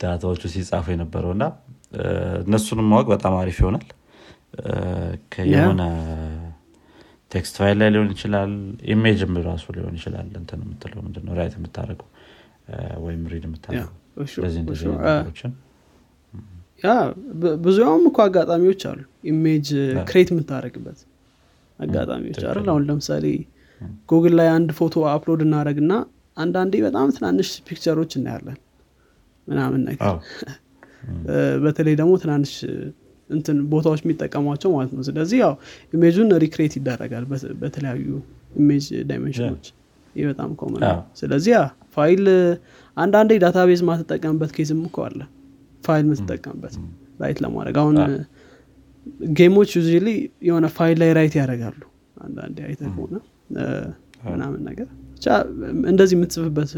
data ዎቹ ሲጻፉ የነበረው እና እነሱንም ማወቅ በጣም አሪፍ ይሆናል። የሆነ text ፋይል ላይ ሊሆን ይችላል image ም ራሱ ሊሆን ይችላል። እንትን የምትለው ምንድነው? write የምታደርገው ወይም read የምታደርገው። ነገሮችን። yeah ብዙም እኮ አጋጣሚዎች አሉ። image create የምታደርግበት አጋጣሚዎች አይደል? አሁን ለምሳሌ ጉግል ላይ አንድ ፎቶ upload እናደርግ እና አንዳንዴ በጣም ትናንሽ picture ኦች እናያለን ምናምን ነገር። በተለይ ደግሞ ትናንሽ እንትን ቦታዎች የሚጠቀሟቸው ማለት ነው። ስለዚህ ያው image ኡን recreate ይደረጋል በተለያዩ image dimension ኦች ይህ በጣም common ስለዚህ ፋይል አንዳንዴ database ማትጠቀምበት case ም እኮ አለ። ፋይል የምትጠቀምበት write ለማድረግ አሁን game ኦች ዩ የሆነ ፋይል ላይ write ያደርጋሉ አንዳንዴ አይተህ ከሆነ ምናምን ነገር ብቻ እንደዚህ የምትጽፍበት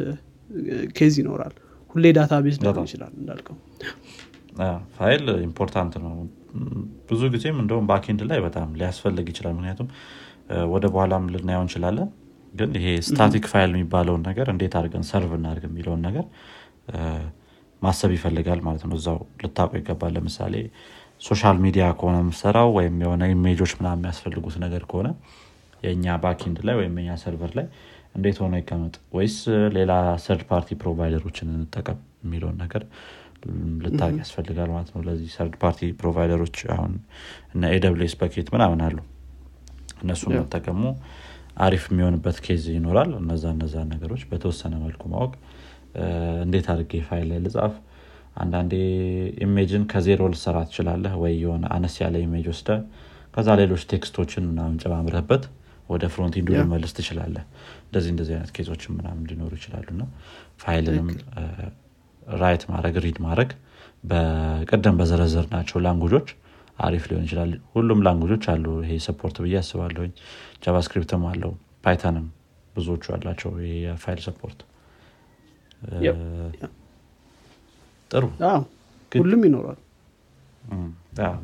case ይኖራል። ሁሌ database ሊሆን ይችላል እንዳልከው። ፋይል important ነው ብዙ ጊዜም እንደውም backend ላይ በጣም ሊያስፈልግ ይችላል። ምክንያቱም ወደ በኋላም ልናየው እንችላለን። ግን ይሄ static file የሚባለውን ነገር እንዴት አድርገን serve እናድርግ የሚለውን ነገር ማሰብ ይፈልጋል ማለት ነው። እዛው ልታውቀው ይገባል። ለምሳሌ social media ከሆነ የምሰራው ወይም የሆነ ኢሜጆች ምና የሚያስፈልጉት ነገር ከሆነ የእኛ backend ላይ ወይም የኛ server ላይ እንዴት ሆኖ ይቀመጥ? ወይስ ሌላ third party provider ኦችን እንጠቀም የሚለውን ነገር ልታውቅ ያስፈልጋል ማለት ነው። ለዚህ third party provider ኦች አሁን እነ AWS bucket ምናምን አሉ። እነሱ መጠቀሙ አሪፍ የሚሆንበት case ይኖራል። እነዛ እነዛ ነገሮች በተወሰነ መልኩ ማወቅ። እንዴት አድርጌ ፋይል ላይ ልጻፍ? አንዳንዴ image ን ከዜሮ ልትሰራ ትችላለህ ወይ? የሆነ አነስ ያለ image ወስደህ ከዛ ሌሎች text ኦችን ምናምን ጨማምረህበት ወደ frontend ኡ ልትመልስ ትችላለህ። እንደዚህ እንደዚህ አይነት case ኦችን ምናምን ሊኖሩ ይችላሉ። ፋይልንም write ማድረግ read ማድረግ። በቀደም በዘረዘርናቸው language ኦች አሪፍ ሊሆን ይችላል። ሁሉም language ኦች አሉ። ይሄ support ብዬ አስባለሁኝ። JavaScript ም አለው። Python ም ብዙዎቹ አላቸው። የፋይል support። ጥሩ። ሁሉም ይኖራል።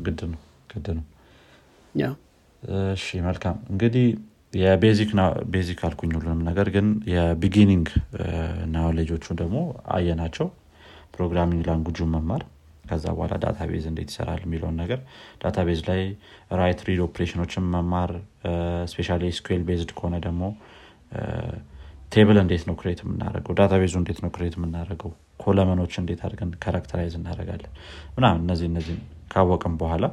ግድ ነው። ግድ ነው። እሺ መልካም። እንግዲህ የ basic አልኩኝ ሁሉንም ነገር ግን የ beginning knowledge ኦቹ ደግሞ አየናቸው programming language ኡን መማር ከዛ በኋላ database እንዴት ይሰራል የሚለውን ነገር database ላይ write read operation ኦችን መማር especially SQL based ከሆነ ደግሞ table እንዴት ነው create የምናደርገው database ኡ እንዴት ነው create የምናደርገው column ኦች እንዴት አድርገን characterize እናደርጋለን ምናምን እነዚህ እነዚህ ካወቅም በኋላ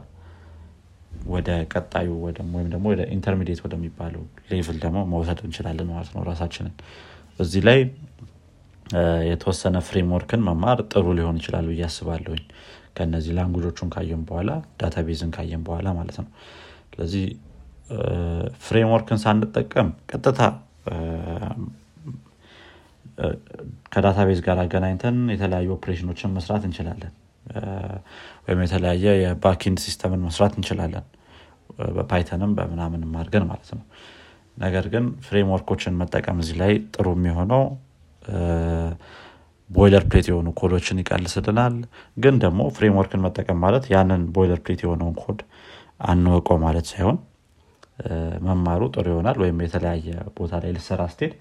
ወደ ቀጣዩ ወይም ደግሞ ወደ intermediate ወደሚባለው level ደግሞ መውሰድ እንችላለን ማለት ነው ራሳችንን። እዚህ ላይ የተወሰነ framework ን መማር ጥሩ ሊሆን ይችላል ብዬ አስባለሁኝ። ከነዚህ language ኦቹን ካየን በኋላ database ን ካየን በኋላ ማለት ነው። ስለዚህ framework ን ሳንጠቀም ቀጥታ ከ database ጋር አገናኝተን የተለያዩ ኦፕሬሽኖችን መስራት እንችላለን። ወይም የተለያየ የ backend system ን መስራት እንችላለን። በ Python ም በምናምንም አድርገን ማለት ነው። ነገር ግን framework ኦችን መጠቀም እዚህ ላይ ጥሩ የሚሆነው boilerplate የሆኑ ኮዶችን ይቀልስልናል። ግን ደግሞ framework ን መጠቀም ማለት ያንን boilerplate የሆነውን ኮድ አንወቀው ማለት ሳይሆን መማሩ ጥሩ ይሆናል ወይም የተለያየ ቦታ ላይ ልሰራ ስትሄድ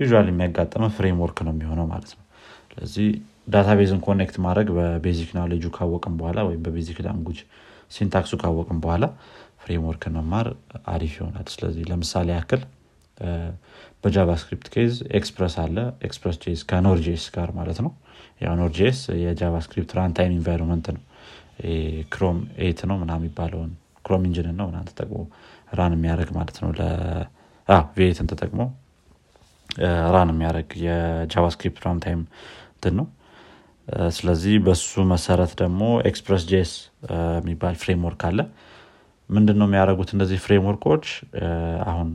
you የሚያጋጥመ framework ነው የሚሆነው ማለት ነው። ስለዚህ database ን connect ማድረግ በ basic knowledge ኡ ካወቅም በኋላ ወይም በ basic language syntax ኡ ካወቅም በኋላ framework ን መማር አሪፍ ይሆናል። ስለዚህ ለምሳሌ ያክል በ JavaScript case Express አለ። Express JS ጋር ማለት ነው። ያው Node JS የ JavaScript runtime environment ነው። Chrome V8 ነው ምና የሚባለውን Chrome engine ን ነው ምና ተጠቅሞ run የሚያደርግ ማለት ነው። V8 ን ተጠቅሞ run የሚያደርግ የ JavaScript runtime እንትን ነው። ስለዚህ በሱ መሰረት ደግሞ Express JS የሚባል framework አለ። ምንድን ነው የሚያደርጉት እነዚህ framework ኦች? አሁን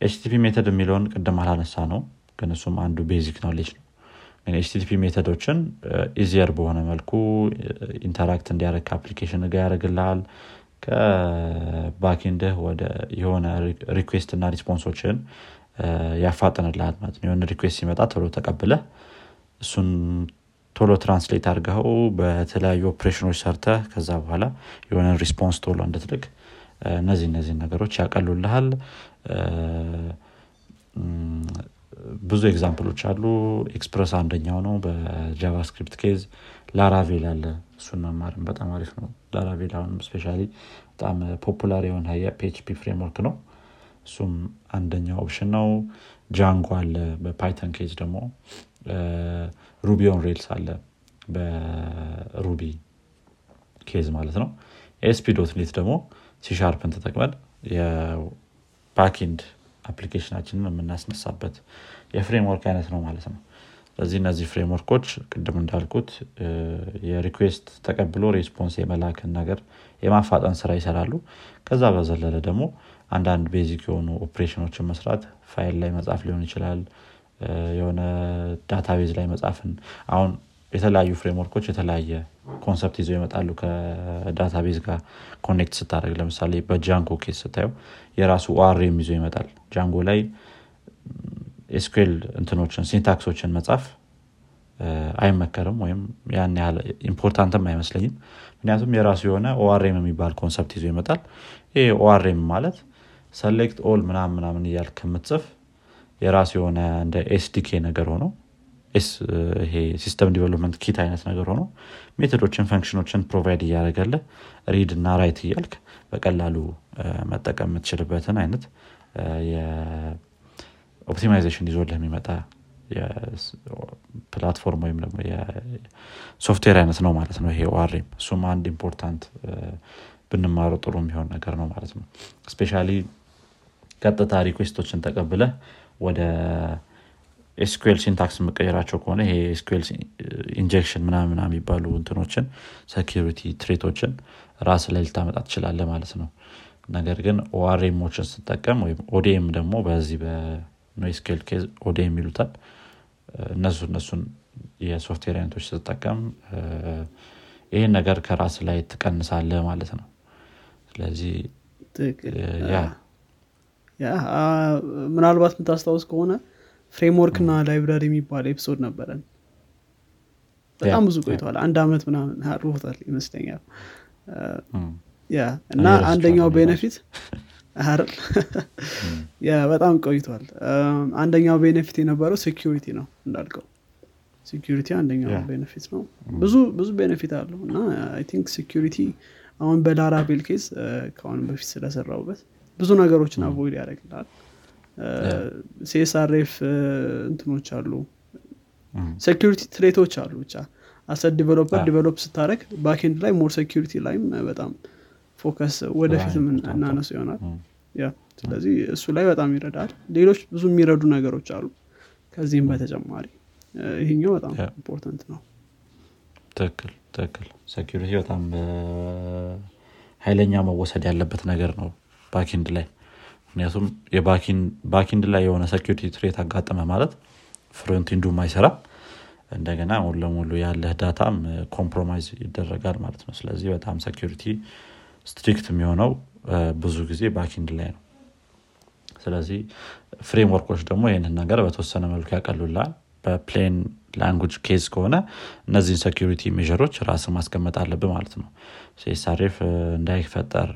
HTTP method የሚለውን ቅድም አላነሳነው ግን እሱም አንዱ basic knowledge ነው። HTTP method ኦችን easier በሆነ መልኩ interact እንዲያደረግ ከ application ጋር ያደርግልሃል። ከ backend ህ ወደ የሆነ request እና response ኦችን ያፋጥንልሃል ማለት ነው። የሆነ request ሲመጣ ቶሎ ተቀብለ እሱን ቶሎ translate አድርገው በተለያዩ ኦፕሬሽኖች ሰርተ ከዛ በኋላ የሆነ response ቶሎ እንድትልቅ እነዚህ እነዚህ ነገሮች ያቀሉልሃል ብዙ example ኦች አሉ። Express አንደኛው ነው በ JavaScript case Laravel አለ። እሱን መማርም በጣም አሪፍ ነው። Laravel አሁንም especially በጣም popular የሆነ የ PHP framework ነው። እሱም አንደኛው option ነው። Django አለ በ Python case ደግሞ። Ruby Rails አለ በ Ruby case ማለት ነው። ASP dot NET ደግሞ ሲሻርፕን ተጠቅመን የ backend application ኣችንን የምናስነሳበት የ framework አይነት ነው ማለት ነው። ስለዚህ እነዚህ framework ኦች ቅድም እንዳልኩት የ request ተቀብሎ response የመላክን ነገር የማፋጠን ስራ ይሰራሉ። ከዛ በዘለለ ደግሞ አንዳንድ basic የሆኑ ኦፕሬሽኖችን መስራት ፋይል ላይ መጻፍ ሊሆን ይችላል። የሆነ database ላይ መጻፍን አሁን የተለያዩ framework ኦች የተለያየ concept ይዘው ይመጣሉ ከ database ጋር connect ስታደረግ ለምሳሌ በ Django case ስታየው የራሱ ORM ይዞ ይመጣል። Django ላይ SQL እንትኖችን syntax ኦችን መጻፍ አይመከርም ወይም ያን ያህል important ም አይመስለኝም። ምክንያቱም የራሱ የሆነ ORM የሚባል concept ይዞ ይመጣል። ይህ ORM ማለት select all ምናምን ምናምን እያል ከምትጽፍ የራሱ የሆነ እንደ SDK ነገር ሆኖ ይሄ system development kit አይነት ነገር ሆኖ method ኦችን function ኦችን provide እያደረገለ read እና write እያልክ በቀላሉ መጠቀም የምትችልበትን አይነት optimization ይዞልህ የሚመጣ platform ወይም ደግሞ የሶፍትዌር አይነት ነው ማለት ነው ይሄ ORM። እሱም አንድ important ብንማሩ ጥሩ የሚሆን ነገር ነው ማለት ነው። especially ቀጥታ request ኦችን ተቀብለ ወደ SQL syntax መቀየራቸው ከሆነ ይሄ SQL injection ምናምን የሚባሉ እንትኖችን security threat ኦችን ራስ ላይ ልታመጣ ትችላለ ማለት ነው። ነገር ግን ORM ኦችን ስጠቀም ወይም ODM ደግሞ በዚህ በ NoSQL case ODM ይሉታል። እነሱ እነሱን የሶፍትዌር አይነቶች ስጠቀም ይህን ነገር ከራስ ላይ ትቀንሳለ ማለት ነው። ስለዚህ ያ ምናልባት የምታስታውስ ከሆነ framework እና library የሚባል episode ነበረን። በጣም ብዙ ቆይተዋል። አንድ አመት ምናምን አርቦታል ይመስለኛል። yeah እና አንደኛው benefit yeah በጣም ቆይቷል አንደኛው benefit የነበረው security ነው እንዳልከው። security አንደኛው benefit ነው። ብዙ ብዙ benefit አለው እና I think security አሁን በ Laravel case ከአሁን በፊት ስለሰራውበት ብዙ ነገሮችን avoid ያደረግላል CSRF እንትኖች አሉ። security threat ኦች አሉ ብቻ። as a developer develop ስታደረግ backend ላይ more security ላይም በጣም focus ወደፊት እናነሱ ይሆናል። yeah ስለዚህ እሱ ላይ በጣም ይረዳል። ሌሎች ብዙ የሚረዱ ነገሮች አሉ። ከዚህም በተጨማሪ ይሄኛው በጣም important ነው። ትክክል ትክክል። security በጣም ሀይለኛ መወሰድ ያለበት ነገር ነው። backend ላይ ምክንያቱም backend ላይ የሆነ security threat አጋጠመ ማለት frontend ኡም አይሰራም እንደገና ሙሉ ለሙሉ ያለህ data ም compromise ይደረጋል ማለት ነው። ስለዚህ በጣም security strict የሚሆነው ብዙ ጊዜ backend ላይ ነው። ስለዚህ framework ኦች ደግሞ ይህንን ነገር በተወሰነ መልኩ ያቀሉላል በ plain language case ከሆነ እነዚህን security measure ኦች ራስህ ማስቀመጥ አለብህ ማለት ነው። CSRF እንዳይፈጠር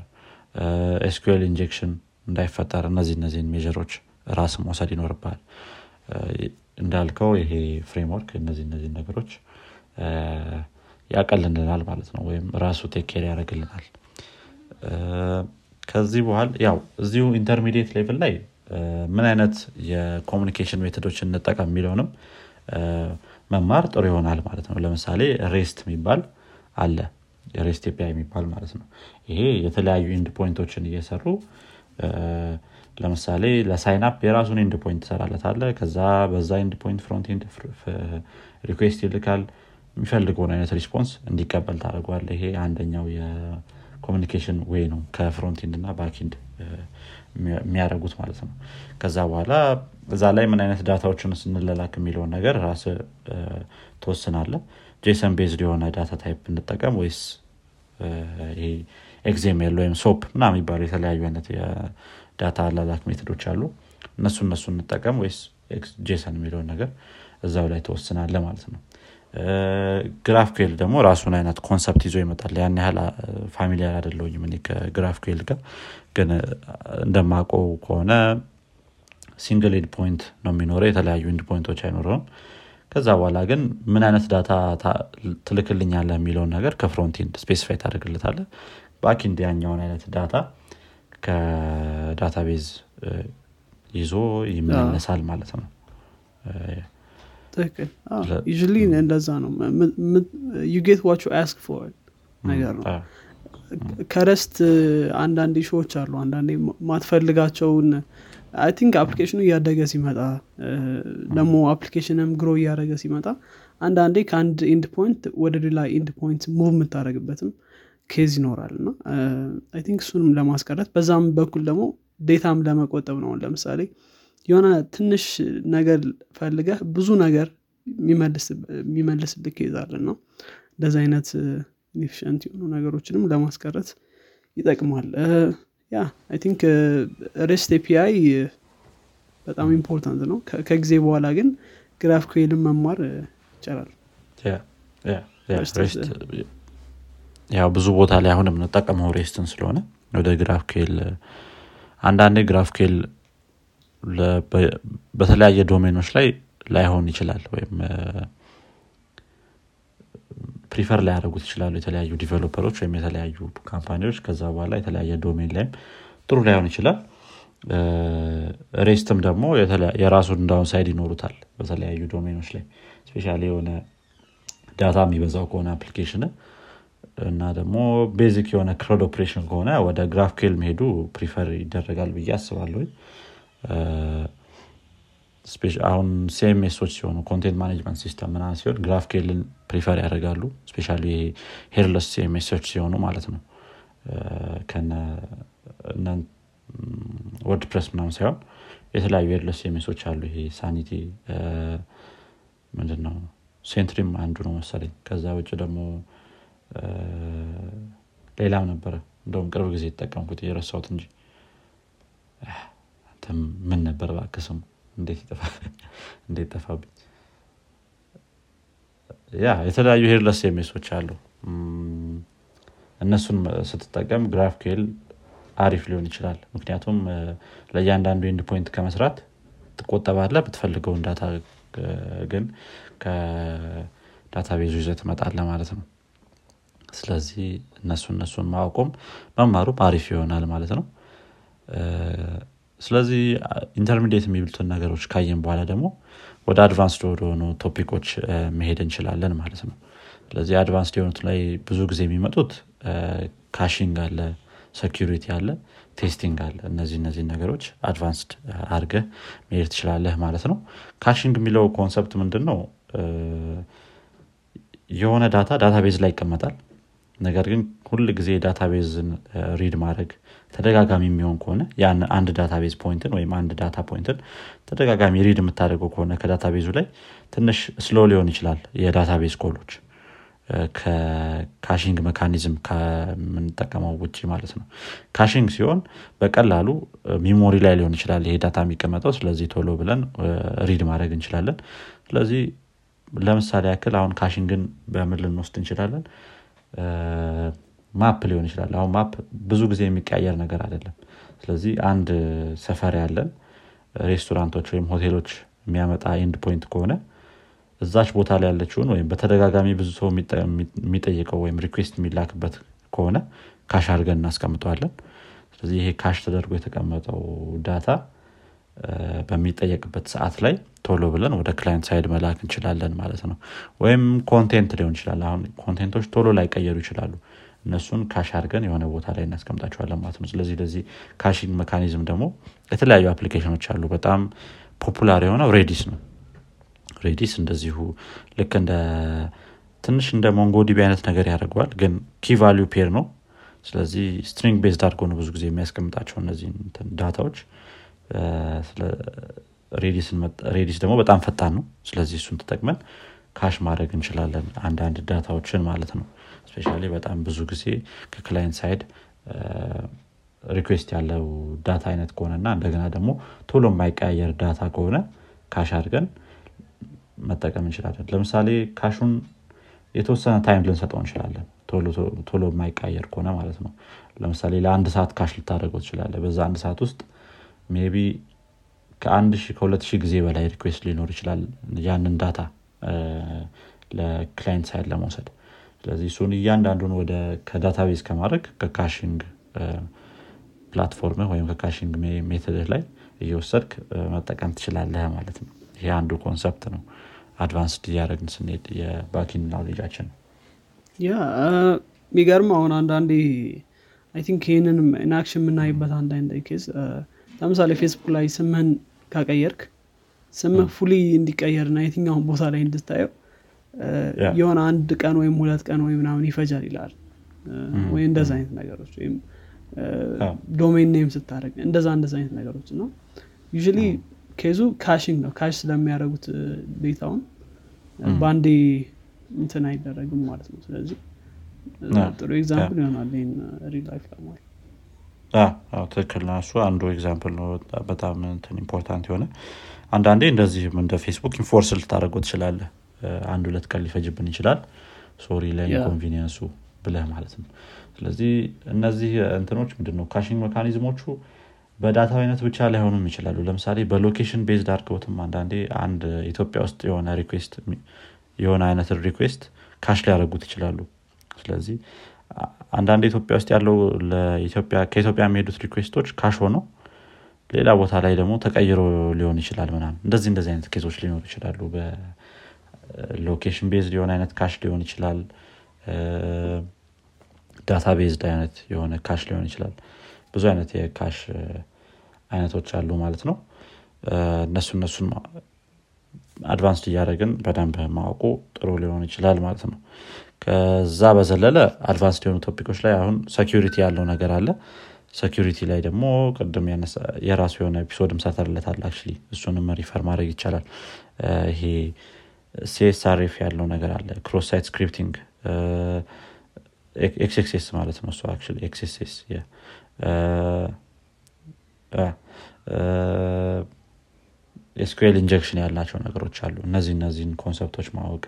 SQL injection እንዳይፈጠር እነዚህ እነዚህን measure ኦች ራስህ መውሰድ ይኖርብሃል እንዳልከው ይሄ framework እነዚህ እነዚህ ነገሮች ያቀልልናል ማለት ነው ወይም ራሱ take care ያደረግልናል ከዚህ በኋላ ያው እዚሁ intermediate level ላይ ምን አይነት የ communication method ኦች እንጠቀም የሚለውንም መማር ጥሩ ይሆናል ማለት ነው። ለምሳሌ REST የሚባል አለ። REST API የሚባል ማለት ነው። ይሄ የተለያዩ endpoint ኦችን እየሰሩ ለምሳሌ ለ sign up የራሱን endpoint ትሰራለታለህ። ከዛ በዛ endpoint front end request ይልካል። የሚፈልገውን አይነት response እንዲቀበል ታደርጓለህ ይሄ አንደኛው የ communication way ነው ከ front end እና backend የሚያደርጉት ማለት ነው። ከዛ በኋላ እዛ ላይ ምን አይነት data ዎችን እንላላክ የሚለውን ነገር ራስህ ትወስናለህ JSON based የሆነ data type እንጠቀም ወይስ ይሄ XML ወይም SOAP ምናምን የሚባሉ የተለያዩ አይነት የ data አላላክ method ኦች አሉ። እነሱ እነሱ እንጠቀም ወይስ JSON የሚለውን ነገር እዛው ላይ ትወስናለህ ማለት ነው። GraphQL ደግሞ ራሱን አይነት concept ይዞ ይመጣል። ያን ያህል familiar አይደለሁም እኔ ከ GraphQL ጋር። ግን እንደማቀው ከሆነ single endpoint ነው የሚኖረው። የተለያዩ endpoint ኦች አይኖረውም። ከዛ በኋላ ግን ምን አይነት data ትልክልኛለህ የሚለውን ነገር ከ frontend specify ታደርግለታለህ backend ያኛውን አይነት data ከ database ይዞ ይመለሳል ማለት ነው። ትክክል። usually እንደዛ ነው። You get what you ask for ነገር ነው። ከ REST አንዳንድ issue ኦች አሉ። አንዳንዴ ማትፈልጋቸውን I think application ኡ እያደገ ሲመጣ ደግሞ application ም grow እያደረገ ሲመጣ አንዳንዴ ከአንድ endpoint ወደ ሌላ endpoint move የምታደረግበትም case ይኖራል እና I think እሱንም ለማስቀረት በዛም በኩል ደግሞ data ም ለመቆጠብ ነው። ለምሳሌ የሆነ ትንሽ ነገር ፈልገህ ብዙ ነገር የሚመልስልህ case አለ እና እንደዚ አይነት inefficient የሆኑ ነገሮችንም ለማስቀረት ይጠቅማል። yeah I think REST API በጣም important ነው። ከጊዜ በኋላ ግን GraphQL ን መማር ይቻላል ያው ብዙ ቦታ ላይ አሁን የምንጠቀመው REST ን ስለሆነ ወደ GraphQL አንዳንዴ GraphQL በተለያየ domain ኦች ላይ ላይሆን ይችላል ወይም prefer ላያደረጉት ይችላሉ የተለያዩ developer ኦች ወይም የተለያዩ company ዎች። ከዛ በኋላ የተለያየ domain ላይም ጥሩ ላይሆን ይችላል። REST ም ደግሞ የራሱን down side ይኖሩታል በተለያዩ domain ኦች ላይ። especially የሆነ data የሚበዛው ከሆነ application እና ደግሞ basic የሆነ CRUD operation ከሆነ ወደ GraphQL መሄዱ prefer ይደረጋል ብዬ አስባለሁ አሁን CMS ኦች ሲሆኑ content management system ምናምን ሲሆን GraphQL ን prefer ያደርጋሉ especially headless CMS ኦች ሲሆኑ ማለት ነው። WordPress ምናምን ሳይሆን የተለያዩ headless CMS ኦች አሉ። ይሄ Sanity ምንድነው? ሴንትሪም አንዱ ነው መሰለኝ። ከዛ ውጭ ደግሞ ሌላም ነበረ። እንደውም ቅርብ ጊዜ የተጠቀምኩት የረሳሁት እንጂ። ምን ነበር ባክስሙ እንዴት ጠፋብኝ? ያ የተለያዩ ሄርለስ ሴሜሶች አሉ። እነሱን ስትጠቀም ግራፍኬል አሪፍ ሊሆን ይችላል። ምክንያቱም ለእያንዳንዱ endpoint ከመስራት ትቆጠባለህ የምትፈልገውን data ግን ከ database ኡ ይዘህ ትመጣለህ ማለት ነው ስለዚህ እነሱ እነሱን ማወቁም መማሩም አሪፍ ይሆናል ማለት ነው። ስለዚህ intermediate የሚባሉትን ነገሮች ካየን በኋላ ደግሞ ወደ advanced ወደሆኑ topic ኦች መሄድ እንችላለን ማለት ነው። ስለዚህ advanced የሆኑት ላይ ብዙ ጊዜ የሚመጡት caching አለ security አለ testing አለ። እነዚህ እነዚህ ነገሮች advanced አድርገህ መሄድ ትችላለህ ማለት ነው። caching የሚለው concept ምንድን ነው የሆነ data database ላይ ይቀመጣል ነገር ግን ሁል ጊዜ database ን read ማድረግ ተደጋጋሚ የሚሆን ከሆነ ያን አንድ database point ን ወይም አንድ data point ን ተደጋጋሚ read የምታደርገው ከሆነ ከ database ኡ ላይ ትንሽ slow ሊሆን ይችላል የ database call ኦች። ከ caching mechanism ከምንጠቀመው ውጭ ማለት ነው። caching ሲሆን በቀላሉ memory ላይ ሊሆን ይችላል ይሄ data የሚቀመጠው ስለዚህ ቶሎ ብለን read ማድረግ እንችላለን። ስለዚህ ለምሳሌ ያክል አሁን caching ን በምን ልንወስድ እንችላለን map ሊሆን ይችላል። አሁን map ብዙ ጊዜ የሚቀያየር ነገር አይደለም። ስለዚህ አንድ ሰፈር ያለን ሬስቶራንቶች ወይም ሆቴሎች የሚያመጣ endpoint ከሆነ እዛች ቦታ ላይ ያለችውን ወይም በተደጋጋሚ ብዙ ሰው የሚጠይቀው ወይም request የሚላክበት ከሆነ cache አድርገን እናስቀምጠዋለን። ስለዚህ ይሄ cache ተደርጎ የተቀመጠው data በሚጠየቅበት ሰዓት ላይ ቶሎ ብለን ወደ client side መላክ እንችላለን ማለት ነው። ወይም content ሊሆን ይችላል። አሁን content ኦች ቶሎ ላይቀየሩ ይችላሉ። እነሱን cache አድርገን የሆነ ቦታ ላይ እናስቀምጣቸዋለን ማለት ነው። ስለዚህ ለዚህ caching mechanism ደግሞ የተለያዩ application ኖች አሉ። በጣም popular የሆነው Redis ነው። Redis እንደዚሁ ልክ እንደ ትንሽ እንደ MongoDB አይነት ነገር ያደርገዋል ግን key value pair ነው። ስለዚህ string based አድርጎ ነው ብዙ ጊዜ የሚያስቀምጣቸው እነዚህ data ዎች Redis ደግሞ በጣም ፈጣን ነው። ስለዚህ እሱን ተጠቅመን cache ማድረግ እንችላለን አንዳንድ data ዎችን ማለት ነው። especially በጣም ብዙ ጊዜ ከ client side request ያለው data አይነት ከሆነና እንደገና ደግሞ ቶሎ የማይቀያየር data ከሆነ cache አድርገን መጠቀም እንችላለን። ለምሳሌ cache ኡን የተወሰነ time ልንሰጠው እንችላለን። ቶሎ የማይቀየር ከሆነ ማለት ነው። ለምሳሌ ለአንድ ሰዓት cache ልታደርገው ትችላለህ በዛ አንድ ሰዓት ውስጥ maybe ከአንድ ሺህ ከሁለት ሺህ ጊዜ በላይ request ሊኖር ይችላል ያንን data ለ client side ለመውሰድ። ስለዚህ እሱን እያንዳንዱን ወደ ከ database ከማድረግ ከ caching platform ወይም ከ caching method ላይ እየወሰድክ መጠቀም ትችላለህ ማለት ነው። ይሄ አንዱ concept ነው። advanced እያደረግን ስንሄድ የባኪን ናውሌጃችን ያ የሚገርም አሁን አንዳንዴ I think ይህንንም in action የምናይበት አንዳንድ case ለምሳሌ ፌስቡክ ላይ ስምህን ካቀየርክ ስምህ fully እንዲቀየርና የትኛውን ቦታ ላይ እንድታየው የሆነ አንድ ቀን ወይም ሁለት ቀን ወይ ምናምን ይፈጃል ይላል። ወይ እንደዛ አይነት ነገሮች ወይም domain name ስታደርግ እንደዛ እንደዛ አይነት ነገሮች ነው። use case ኡ caching ነው። cache ስለሚያደረጉት data ውን በአንዴ እንትን አይደረግም ማለት ነው። ስለዚህ ጥሩ example ይሆናል ይህን real life ለማለት ትክክል ነው። እሱ አንዱ example ነው። በጣም እንትን important የሆነ። አንዳንዴ እንደዚህም እንደ Facebook enforce ልታደርገው ትችላለህ። አንድ ሁለት ቀን ሊፈጅብን ይችላል። sorry ለ inconvenience ኡ ብለህ ማለት ነው። ስለዚህ እነዚህ እንትኖች ምንድነው? caching mechanism ኦቹ በ data ው አይነት ብቻ ላይሆኑም ይችላሉ። ለምሳሌ በ location based አድርገውትም አንዳንዴ አንድ ኢትዮጵያ ውስጥ የሆነ request የሆነ አይነት request cache ሊያደርጉት ይችላሉ። ስለዚህ አንዳንድ ኢትዮጵያ ውስጥ ያለው ከኢትዮጵያ የሚሄዱት request ኦች cache ሆነው ሌላ ቦታ ላይ ደግሞ ተቀይሮ ሊሆን ይችላል ምናምን። እንደዚህ እንደዚህ አይነት case ኦች ሊኖሩ ይችላሉ። በ location based የሆነ አይነት cache ሊሆን ይችላል። data based አይነት የሆነ cache ሊሆን ይችላል። ብዙ አይነት የ cache አይነቶች አሉ ማለት ነው። እነሱ እነሱን advance እያደረግን በደንብ ማወቁ ጥሩ ሊሆን ይችላል ማለት ነው ከዛ በዘለለ advance የሆኑ topic ኦች ላይ አሁን security ያለው ነገር አለ። security ላይ ደግሞ ቅድም የራሱ የሆነ episode ም ሰርተንለታል አክ እሱንም refer ማድረግ ይቻላል። ይሄ CSRF ያለው ነገር አለ ክሮስ ሳይት ስክሪፕቲንግ ኤክስኤክስኤስ ማለት ነው እሱ XSS SQL injection ያላቸው ነገሮች አሉ እነዚህ እነዚህን concept ኦች ማወቅ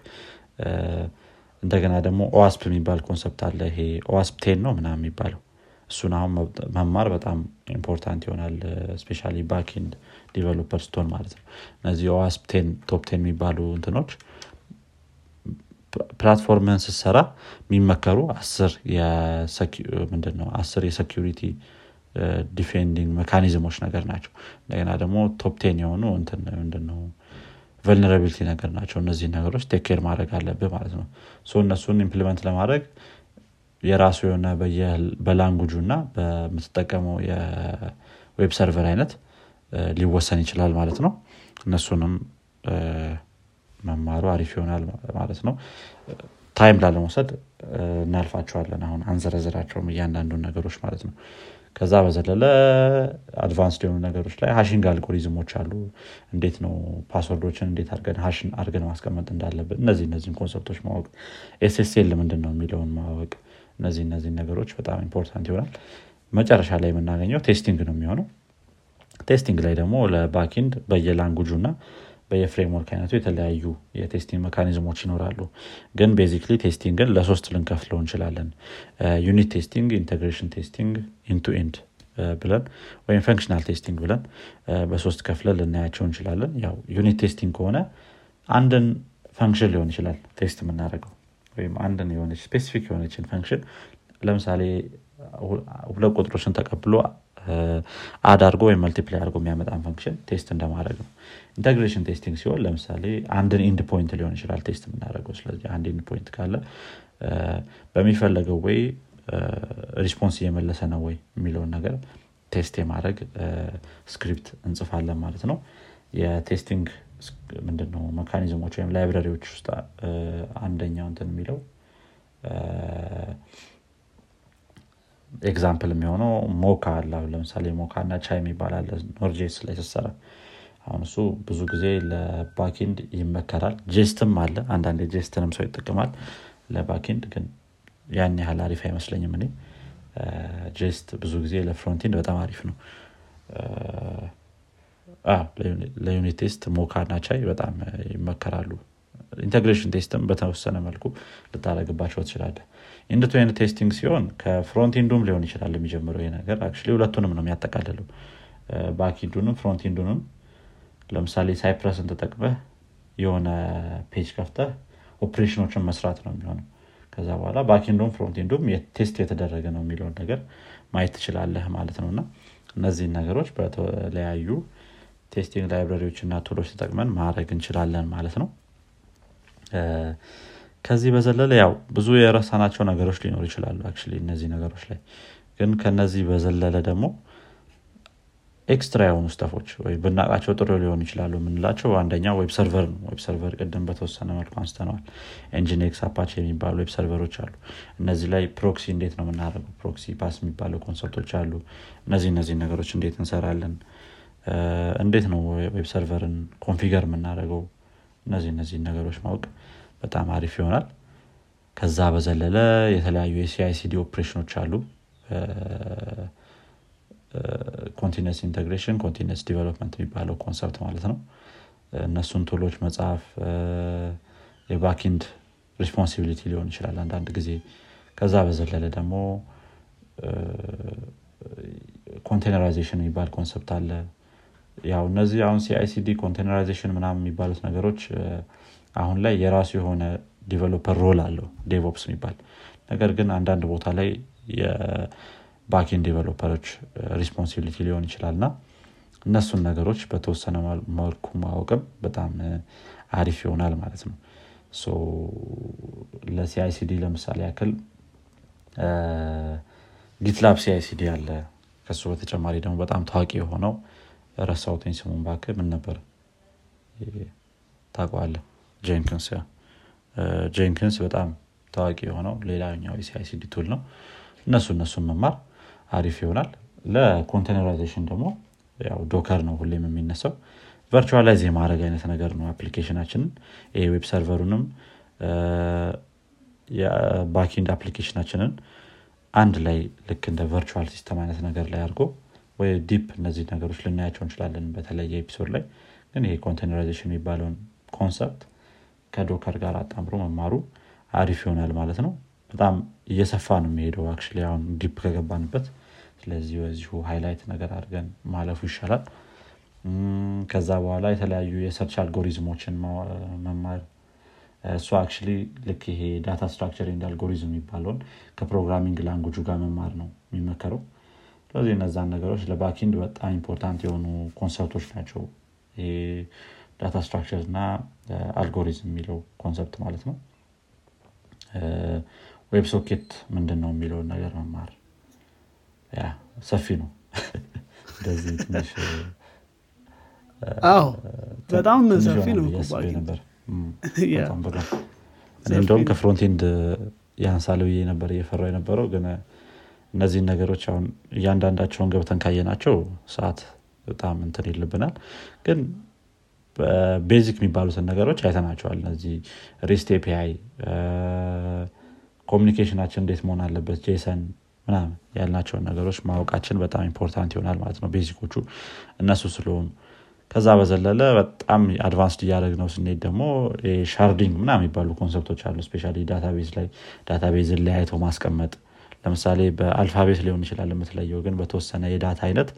እንደገና ደግሞ OWASP የሚባል concept አለ። ይሄ OWASP ten ነው ምናምን የሚባለው። እሱን አሁን መማር በጣም important ይሆናል especially backend developer ስትሆን ማለት ነው። እነዚህ OWASP ten top ten የሚባሉ እንትኖች platform ን ስትሰራ የሚመከሩ አስር ምንድነው? አስር የ security defending mechanism ኦች ነገር ናቸው። እንደገና ደግሞ top ten የሆኑ ምንድነው vulnerability ነገር ናቸው። እነዚህ ነገሮች take care ማድረግ አለብህ ማለት ነው። እነሱን implement ለማድረግ የራሱ የሆነ በ language ኡ እና በምትጠቀመው የ web server አይነት ሊወሰን ይችላል ማለት ነው። እነሱንም መማሩ አሪፍ ይሆናል ማለት ነው። time ላለመውሰድ እናልፋቸዋለን አሁን አንዘረዝራቸውም እያንዳንዱን ነገሮች ማለት ነው ከዛ በዘለለ advance የሆኑ ነገሮች ላይ hashing algorithm ኦች አሉ። እንዴት ነው password ኦችን እንዴት አርገን hash አርገን ማስቀመጥ እንዳለብን? እነዚህ እነዚህን concept ኦች ማወቅ። SSL ምንድን ነው የሚለውን ማወቅ። እነዚህ እነዚህ ነገሮች በጣም important ይሆናል። መጨረሻ ላይ የምናገኘው testing ነው የሚሆነው። testing ላይ ደግሞ ለ backend በየ language ኡ እና በየ framework አይነቱ የተለያዩ የ testing mechanism ኦች ይኖራሉ። ግን basically testing ን ለሶስት ልንከፍለው እንችላለን። unit testing integration testing end to end ብለን ወይም functional testing ብለን በሶስት ከፍለን ልናያቸው እንችላለን። ያው unit testing ከሆነ አንድን function ሊሆን ይችላል test የምናደርገው ወይም አንድን የሆነች specific የሆነችን function ለምሳሌ ሁለት ቁጥሮችን ተቀብሎ add አድርጎ ወይም multiply አድርጎ የሚያመጣን function test እንደማድረግ ነው። integration testing ሲሆን ለምሳሌ አንድን end point ሊሆን ይችላል test የምናደርገው። ስለዚህ አንድ end point ካለ በሚፈለገው ወይ response እየመለሰ ነው ወይ የሚለውን ነገር test የማድረግ script እንጽፋለን ማለት ነው። የ testing ምንድነው? mechanism ኦች ወይም library ዎች ውስጥ አንደኛው እንትን የሚለው example የሚሆነው Mocha አለ። ለምሳሌ Mocha እና Chai የሚባል አለ Node.js ላይ ስሰራ አሁን እሱ ብዙ ጊዜ ለ backend ይመከራል። Jest ም አለ። አንዳንድ Jest ንም ሰው ይጠቅማል ለ backend ግን ያን ያህል አሪፍ አይመስለኝም እኔ። Jest ብዙ ጊዜ ለ frontend በጣም አሪፍ ነው። ለ unit test Mocha እና Chai በጣም ይመከራሉ። integration test ም በተወሰነ መልኩ ልታደረግባቸው ትችላለ end to end testing ሲሆን ከ frontend ኡም ሊሆን ይችላል የሚጀምረው ይሄ ነገር. ሁለቱንም ነው የሚያጠቃልለው። backend ኡንም frontend ኡንም ለምሳሌ Cypress ን ተጠቅመህ የሆነ page ከፍተህ ኦፕሬሽኖችን መስራት ነው የሚሆነው። ከዛ በኋላ backend ኡም frontend ኡም test የተደረገ ነው የሚለውን ነገር ማየት ትችላለህ ማለት ነው። እና እነዚህን ነገሮች በተለያዩ testing library ዎች እና tool ኦች ተጠቅመን ማድረግ እንችላለን ማለት ነው ከዚህ በዘለለ ያው ብዙ የረሳናቸው ነገሮች ሊኖሩ ይችላሉ እነዚህ ነገሮች ላይ። ግን ከነዚህ በዘለለ ደግሞ extra የሆኑ stuff ኦች ወይ ብናቃቸው ጥሩ ሊሆኑ ይችላሉ የምንላቸው አንደኛ web server ነው። web server ቅድም በተወሰነ መልኩ አንስተነዋል። Nginx Apache የሚባሉ web server ኦች አሉ። እነዚህ ላይ proxy እንዴት ነው የምናደርገው? proxy pass የሚባሉ concept ኦች አሉ። እነዚህ እነዚህ ነገሮች እንዴት እንሰራለን? እንዴት ነው web server ን configure የምናደርገው? እነዚህ እነዚህ ነገሮች ማወቅ በጣም አሪፍ ይሆናል። ከዛ በዘለለ የተለያዩ የሲአይሲዲ ኦፕሬሽኖች አሉ። continuous integration continuous development የሚባለው concept ማለት ነው። እነሱን tool ኦች መጽሐፍ የ backend responsibility ሊሆን ይችላል አንዳንድ ጊዜ። ከዛ በዘለለ ደግሞ containerization የሚባል concept አለ። ያው እነዚህ አሁን CI/CD containerization ምናምን የሚባሉት ነገሮች አሁን ላይ የራሱ የሆነ developer role አለው DevOps የሚባል። ነገር ግን አንዳንድ ቦታ ላይ የ backend developer ኦች responsibility ሊሆን ይችላል እና እነሱን ነገሮች በተወሰነ መልኩ ማወቅም በጣም አሪፍ ይሆናል ማለት ነው። ለ CI/CD ለምሳሌ ያክል GitLab CI/CD አለ። ከሱ በተጨማሪ ደግሞ በጣም ታዋቂ የሆነው ረሳውትኝ ስሙን ባክ ምን ነበር? ታቋለ Jenkins Jenkins በጣም ታዋቂ የሆነው ሌላኛው የ CI/CD tool ነው። እነሱ እነሱን መማር አሪፍ ይሆናል። ለ containerization ደግሞ ያው Docker ነው ሁሌም የሚነሳው። virtualize የማድረግ አይነት ነገር ነው application ኣችንን። ይሄ web server ኡንም የ backend application ኣችንን አንድ ላይ ልክ እንደ virtual system አይነት ነገር ላይ አድርጎ ወይ deep እነዚህ ነገሮች ልናያቸው እንችላለን በተለየ episode ላይ። ግን ይሄ containerization የሚባለውን concept ከ Docker ጋር አጣምሮ መማሩ አሪፍ ይሆናል ማለት ነው። በጣም እየሰፋ ነው የሚሄደው አክ አሁን deep ከገባንበት። ስለዚህ በዚሁ highlight ነገር አድርገን ማለፉ ይሻላል። ከዛ በኋላ የተለያዩ የ search algorithm ኦችን መማር። እሱ አክ ልክ ይሄ data structure and algorithm የሚባለውን ከ programming language ኡ ጋር መማር ነው የሚመከረው። ስለዚህ እነዛን ነገሮች ለ backend በጣም important የሆኑ concept ኦች ናቸው። data structure እና አልጎሪዝም የሚለው concept ማለት ነው። web socket ምንድን ነው የሚለውን ነገር መማር። ያ ሰፊ ነው። እንደዚህ ትንሽ በጣም ሰፊ ነው ነበር። እንደውም ከ frontend ያንሳል ብዬ ነበር እየፈራው የነበረው። ግን እነዚህን ነገሮች አሁን እያንዳንዳቸውን ገብተን ካየናቸው ሰዓት በጣም እንትን ይልብናል። ግን basic የሚባሉትን ነገሮች አይተናቸዋል። እነዚህ REST API communication ኣችን እንዴት መሆን አለበት JSON ምናምን ያልናቸውን ነገሮች ማወቃችን በጣም important ይሆናል ማለት ነው basic ኦቹ እነሱ ስለሆኑ። ከዛ በዘለለ በጣም advanced እያደረግነው ስንሄድ ደግሞ sharding ምና የሚባሉ concept ኦች አሉ። specially database ላይ database ን ለያይቶ ማስቀመጥ። ለምሳሌ በ alphabet ሊሆን ይችላል የምትለየው ግን በተወሰነ የ data አይነት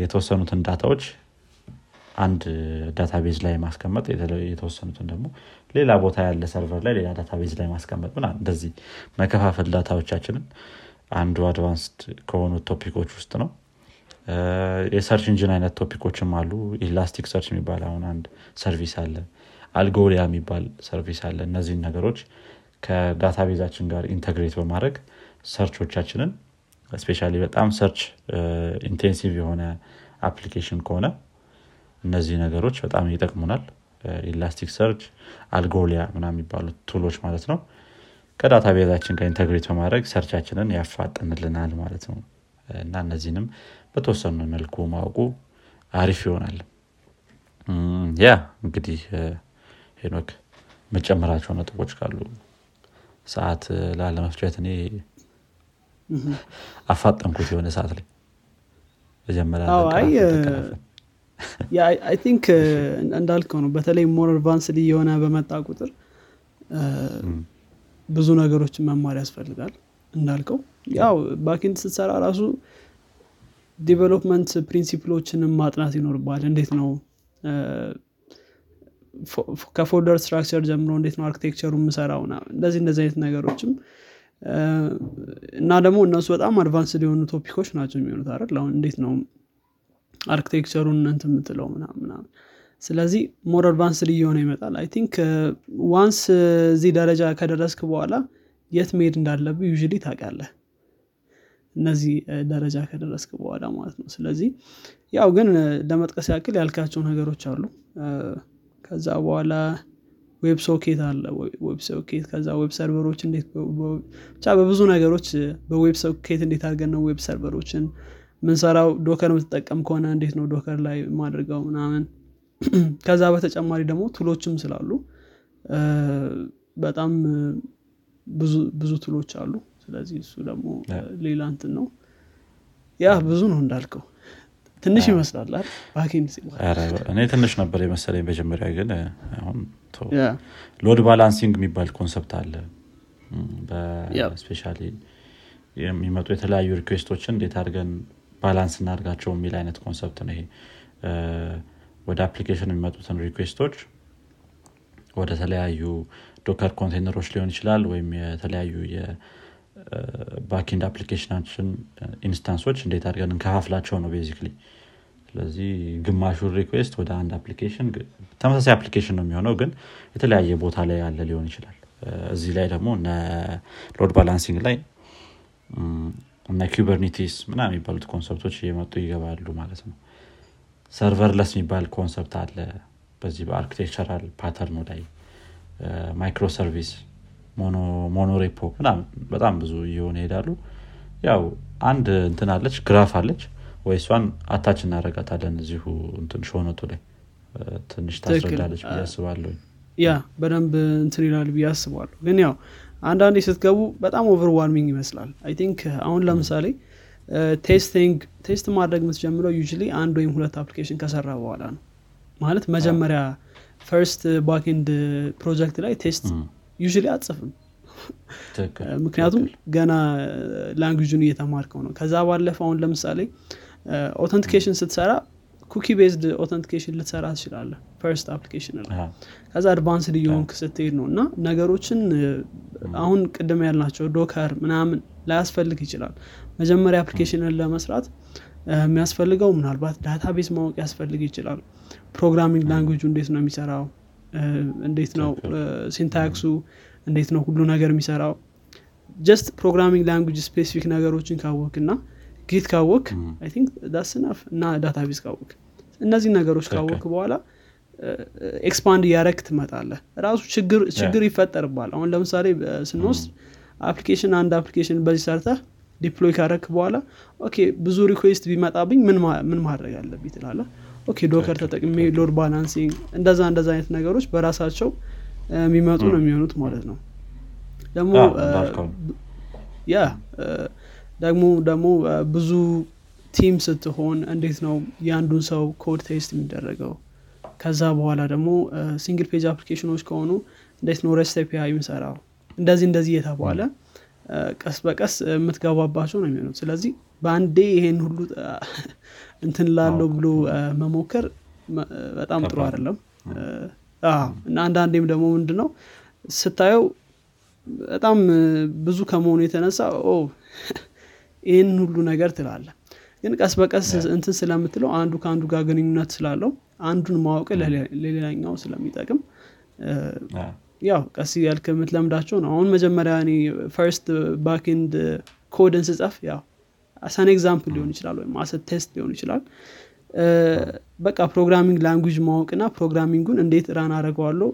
የተወሰኑትን data ዎች አንድ database ላይ ማስቀመጥ የተወሰኑትን ደግሞ ሌላ ቦታ ያለ server ላይ ሌላ database ላይ ማስቀመጥ ምና እንደዚህ መከፋፈል data ዎቻችንን አንዱ advanced ከሆኑ topic ኦች ውስጥ ነው። የ search engine አይነት topic ኦችም አሉ። Elasticsearch የሚባል አሁን አንድ service አለ። Algolia የሚባል service አለ። እነዚህን ነገሮች ከ database ኣችን ጋር integrate በማድረግ search ኦቻችንን specially በጣም search intensive የሆነ application ከሆነ እነዚህ ነገሮች በጣም ይጠቅሙናል። Elasticsearch Algolia ምና የሚባሉት tool ኦች ማለት ነው። ከ database ኣችን ጋር integrate በማድረግ search ኣችንን ያፋጥንልናል ማለት ነው። እና እነዚህንም በተወሰኑ መልኩ ማወቁ አሪፍ ይሆናል። ያ እንግዲህ ሄኖክ መጨመራቸው ነጥቦች ካሉ ሰዓት ላለመፍጨት እኔ አፋጠንኩት የሆነ ሰዓት ላይ። I think እንዳልከው ነው። በተለይ more advanced እየሆነ በመጣ ቁጥር ብዙ ነገሮችን መማር ያስፈልጋል። እንዳልከው ያው backend ስትሰራ ራሱ development principle ኦችንም ማጥናት ይኖርባል እንዴት ነው ከ folder structure ጀምሮ እንዴት ነው architecture ኡ የምሰራው እንደዚህ እንደዚህ አይነት ነገሮችም እና ደግሞ እነሱ በጣም advanced የሆኑ topic ኦች ናቸው የሚሆኑት አይደል? አሁን እንዴት ነው architecture ኡን እንት የምትለው ምናምን ስለዚህ more advanced እየሆነ ይመጣል። I think once እዚህ ደረጃ ከደረስክ በኋላ የት መሄድ እንዳለብህ ታውቃለህ። እነዚህ ደረጃ ከደረስክ በኋላ ማለት ነው። ስለዚህ ያው ግን ለመጥቀስ ያክል ያልካቸው ነገሮች አሉ። ከዛ በኋላ web socket አለ web socket ከዛ web server ኦች እንዴት ብቻ በብዙ ነገሮች በ web socket እንዴት አድርገን ነው web server ኦችን ምንሰራው? Docker የምትጠቀም ከሆነ እንዴት ነው Docker ላይ ማድርገው ምናምን? ከዛ በተጨማሪ ደግሞ tool ኦችም ስላሉ በጣም ብዙ tool ኦች አሉ። ስለዚህ እሱ ደግሞ ሌላ እንትን ነው። ያ ብዙ ነው እንዳልከው ትንሽ ይመስላል እኔ ትንሽ ነበር የመሰለኝ መጀመሪያ ግን አሁን load balancing የሚባል concept አለ። especially የሚመጡ የተለያዩ request ኦችን እንዴት አድርገን balance እናድርጋቸው የሚል አይነት concept ነው ይሄ። ወደ application የሚመጡትን request ኦች ወደ ተለያዩ Docker container ኦች ሊሆን ይችላል ወይም የተለያዩ የ backend application ኣችን instance ኦች እንዴት አድርገን እንከፋፍላቸው ነው basically ስለዚህ ግማሹን request ወደ አንድ application ተመሳሳይ application ነው የሚሆነው ግን የተለያየ ቦታ ላይ ያለ ሊሆን ይችላል። እዚህ ላይ ደግሞ load balancing ላይ እነ Kubernetes ምናምን የሚባሉት concept ኦች እየመጡ ይገባሉ ማለት ነው። serverless የሚባል concept አለ በዚህ በ architectural pattern ኡ ላይ። microservice monorepo በጣም ብዙ እየሆነ ይሄዳሉ። ያው አንድ እንትን አለች graph አለች። ወይ እሷን attach እናረጋታለን እዚሁ እንትን show note ኡ ላይ። ትንሽ ታስረዳለች ብዬ አስባለሁ ያ በደንብ እንትን ይላል ብዬ አስባለሁ። ግን ያው አንዳንዴ ስትገቡ በጣም overwhelming ይመስላል። I think አሁን ለምሳሌ testing test ማድረግ የምትጀምረው you አንድ ወይም ሁለት application ከሰራ በኋላ ነው። ማለት መጀመሪያ first backend project ላይ test አትጽፍም ምክንያቱም ገና language ኡን እየተማርከው ነው። ከዛ ባለፈ አሁን ለምሳሌ authentication ስትሰራ cookie based authentication ልትሰራ ትችላለህ first application ላይ። ከዛ advanced እየሆንክ ስትሄድ ነው እና ነገሮችን አሁን ቅድም ያልናቸው Docker ምናምን ላያስፈልግ ይችላል። መጀመሪያ application ን ለመስራት የሚያስፈልገው ምናልባት database ማወቅ ያስፈልግ ይችላል። programming language ኡ እንዴት ነው የሚሰራው እንዴት ነው syntax ኡ እንዴት ነው ሁሉ ነገር የሚሰራው? just programming language specific ነገሮችን ካወክ እና Git ካወክ think that's enough እና database ካወክ እነዚህ ነገሮች ካወክ በኋላ expand እያረክ ትመጣለህ ራሱ ችግር ይፈጠርብሃል አሁን ለምሳሌ ስንወስድ application አንድ application በዚህ ሰርተህ deploy ካረክ በኋላ okay ብዙ request ቢመጣብኝ ምን ማድረግ አለብኝ ትላለህ okay Docker ተጠቅሜ load balancing እንደዛ እንደዛ አይነት ነገሮች በራሳቸው የሚመጡ ነው የሚሆኑት ማለት ነው። ደግሞ ያ ደግሞ ደግሞ ብዙ team ስትሆን እንዴት ነው የአንዱን ሰው code test የሚደረገው? ከዛ በኋላ ደግሞ single page application ኦች ከሆኑ እንዴት ነው REST የሚሰራው እንደዚህ እንደዚህ የተባለ ቀስ በቀስ የምትገባባቸው ነው የሚሆኑት። ስለዚህ በአንዴ ይሄን ሁሉ እንትን ላለው ብሎ መሞከር በጣም ጥሩ አይደለም። እና አንዳንዴም ደግሞ ምንድነው ስታየው በጣም ብዙ ከመሆኑ የተነሳ ይህን ሁሉ ነገር ትላለህ ግን ቀስ በቀስ እንትን ስለምትለው አንዱ ከአንዱ ጋር ግንኙነት ስላለው አንዱን ማወቅ ለሌላኛው ስለሚጠቅም ያው ቀስ ያልክ የምትለምዳቸው ነው። አሁን መጀመሪያ first backend code ን ስጸፍ ያው as an example ሊሆን ይችላል ወይም as a test ሊሆን ይችላል። በቃ programming language ማወቅና programming ኡን እንዴት run አደርገዋለሁ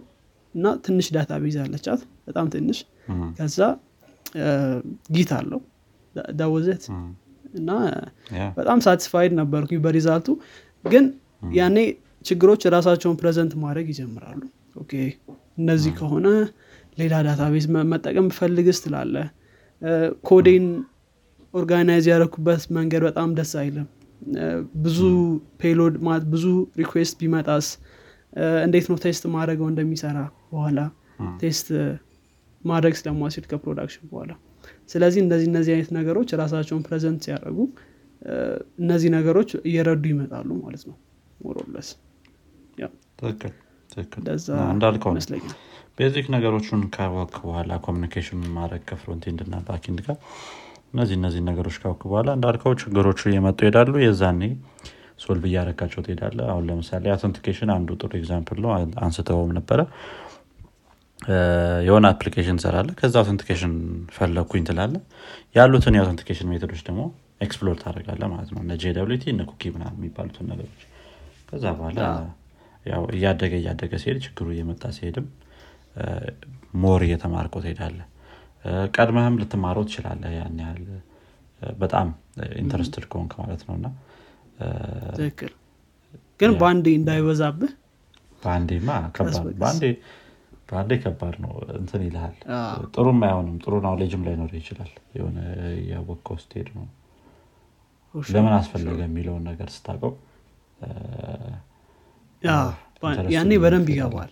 እና ትንሽ database አለቻት በጣም ትንሽ። ከዛ Git አለው። that was it እና በጣም satisfied ነበርኩኝ በ result ኡ። ግን ያኔ ችግሮች ራሳቸውን present ማድረግ ይጀምራሉ። okay እነዚህ ከሆነ ሌላ database መጠቀም ብፈልግስ ትላለ ኮዴን organize ያደረኩበት መንገድ በጣም ደስ አይልም። ብዙ payload ማለት ብዙ request ቢመጣስ እንዴት ነው test ማድረገው እንደሚሰራ በኋላ test ማድረግ ስለማሲል ከ production በኋላ። ስለዚህ እንደዚህ እነዚህ አይነት ነገሮች ራሳቸውን present ሲያደርጉ እነዚህ ነገሮች እየረዱ ይመጣሉ ማለት ነው። more or less እንዳልከው basic ነገሮቹን ካወቅ በኋላ communication ማድረግ ከ frontend እና backend ጋር እነዚህ እነዚህ ነገሮች ካወቅ በኋላ እንዳልከው ችግሮቹ እየመጡ ይሄዳሉ። የዛኔ solve እያረካቸው ትሄዳለ አሁን ለምሳሌ authentication አንዱ ጥሩ example ነው። አንስተውም ነበረ። የሆነ application ትሰራለ ከዛ authentication ፈለግኩኝ ትላለ ያሉትን የ authentication method ኦች ደግሞ explore ታደርጋለ ማለት ነው። እነ JWT እነ cookie ምናምን የሚባሉትን ነገሮች። ከዛ በኋላ ያው እያደገ እያደገ ሲሄድ ችግሩ እየመጣ ሲሄድም more እየተማርከው ትሄዳለ ቀድመህም ልትማረው ትችላለ ያን ያህል በጣም interested ከሆንክ ማለት ነው። እና ግን በአንዴ እንዳይበዛብህ በአንዴማ ከባድ በአንዴ በአንዴ ከባድ ነው እንትን ይልሃል። ጥሩም አይሆንም ጥሩ knowledge ም ላይኖር ይችላል። የሆነ ያወቀው ስትሄድ ነው። ለምን አስፈለገ የሚለውን ነገር ስታቀው ያኔ በደንብ ይገባል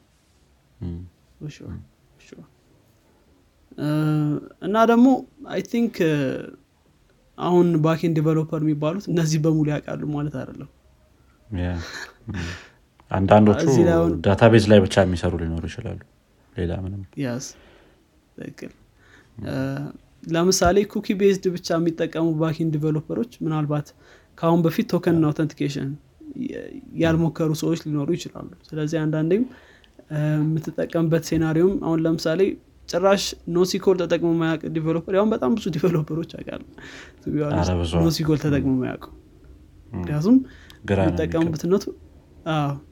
እና ደግሞ I think አሁን backend developer የሚባሉት እነዚህ በሙሉ ያውቃሉ ማለት አይደለም። አንዳንዶቹ database ላይ ብቻ የሚሰሩ ሊኖሩ ይችላሉ። ሌላ ምንም። ትክክል። ለምሳሌ cookie based ብቻ የሚጠቀሙ backend developer ኦች ምናልባት ከአሁን በፊት token authentication ያልሞከሩ ሰዎች ሊኖሩ ይችላሉ። ስለዚህ አንዳንዴም የምትጠቀምበት scenario ም አሁን ለምሳሌ ጭራሽ NoSQL ተጠቅሞ ማያውቅ developer ያሁን በጣም ብዙ developer ኦች ብዙ። NoSQL ተጠቅሞ ማያውቁ ምክንያቱም የሚጠቀሙበት ነቱ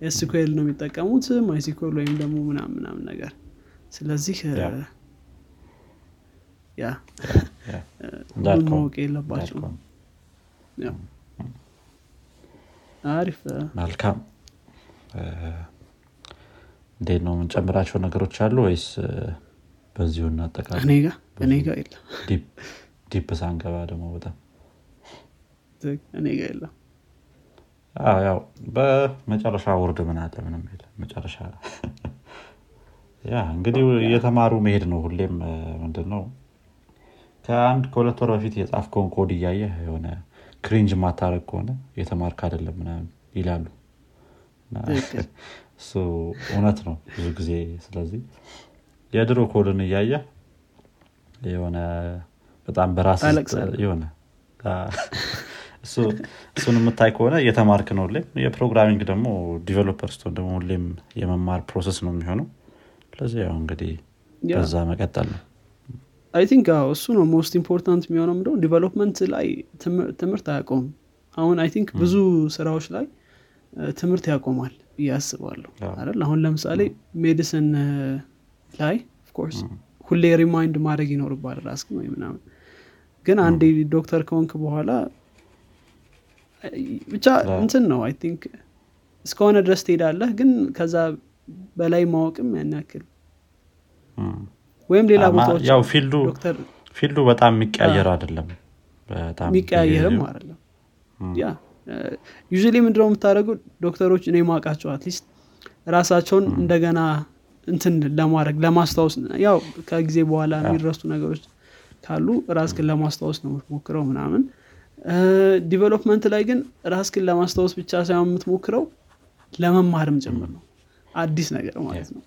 SQL ነው የሚጠቀሙት MySQL ወይም ደግሞ ምናምን ምናምን ነገር ስለዚህ Yeah። ማወቅ ያው። አሪፍ መልካም እንዴት ነው የምንጨምራቸው ነገሮች አሉ ወይስ በዚሁ እናጠቃለን። እኔ ጋ እኔ ጋ የለም። deep- deep ሳንገባ ደግሞ በጣም ትክ- እኔ ጋ የለም። አዎ፣ ያው በመጨረሻ word ምን አለ? ምንም የለም። መጨረሻ Yeah እንግዲህ እየተማሩ መሄድ ነው ሁሌም። እ፣ ምንድን ነው ከአንድ ከሁለት ወር በፊት የጻፍከውን ኮድ እያየ የሆነ cringe ማታረግ ከሆነ የተማርክ አይደለም ምናምን ይላሉ። እሱ እውነት ነው ብዙ ጊዜ። ስለዚህ የድሮ ኮድን እያየ የሆነ በጣም በራስ የሆነ እሱን የምታይ ከሆነ እየተማርክ ነው ሁሌም። የ programming ደግሞ developer ስትሆን ደግሞ ሁሌም የመማር process ነው የሚሆነው። ስለዚህ ያው እንግዲህ በዛ መቀጠል ነው። I think እሱ ነው most important የሚሆነው። ምንድነው? development ላይ ትም- ትምህርት አያቆም አሁን I think ብዙ ስራዎች ላይ ትምህርት ያቆማል ብዬ አስባለሁ። አይደል? አሁን ለምሳሌ medicine ላይ of course ሁሌ remind ማድረግ ይኖርባል ራስክ ወይ ምናምን። ግን አንዴ ዶክተር ከሆንክ በኋላ ብቻ እንትን ነው I think እስከሆነ ድረስ ትሄዳለህ ግን ከዛ በላይ ማወቅም ያን ያክል እም። ወይም ሌላ ቦታዎች field ኡ በጣም የሚቀያየር አይደለም። የሚቀያየርም አይደለም። yeah usually ምንድነው የምታደርገው ዶክተሮች እኔ ማውቃቸው at least ራሳቸውን እንደገና እንትን ለማድረግ ለማስታወስ ያው ከጊዜ በኋላ የሚረሱ ነገሮች ካሉ ራስክን ለማስታወስ ነው የምትሞክረው ምናምን። development ላይ ግን ራስክን ለማስታወስ ብቻ ሳይሆን የምትሞክረው ለመማርም ጭምር ነው። አዲስ ነገር ማለት ነው።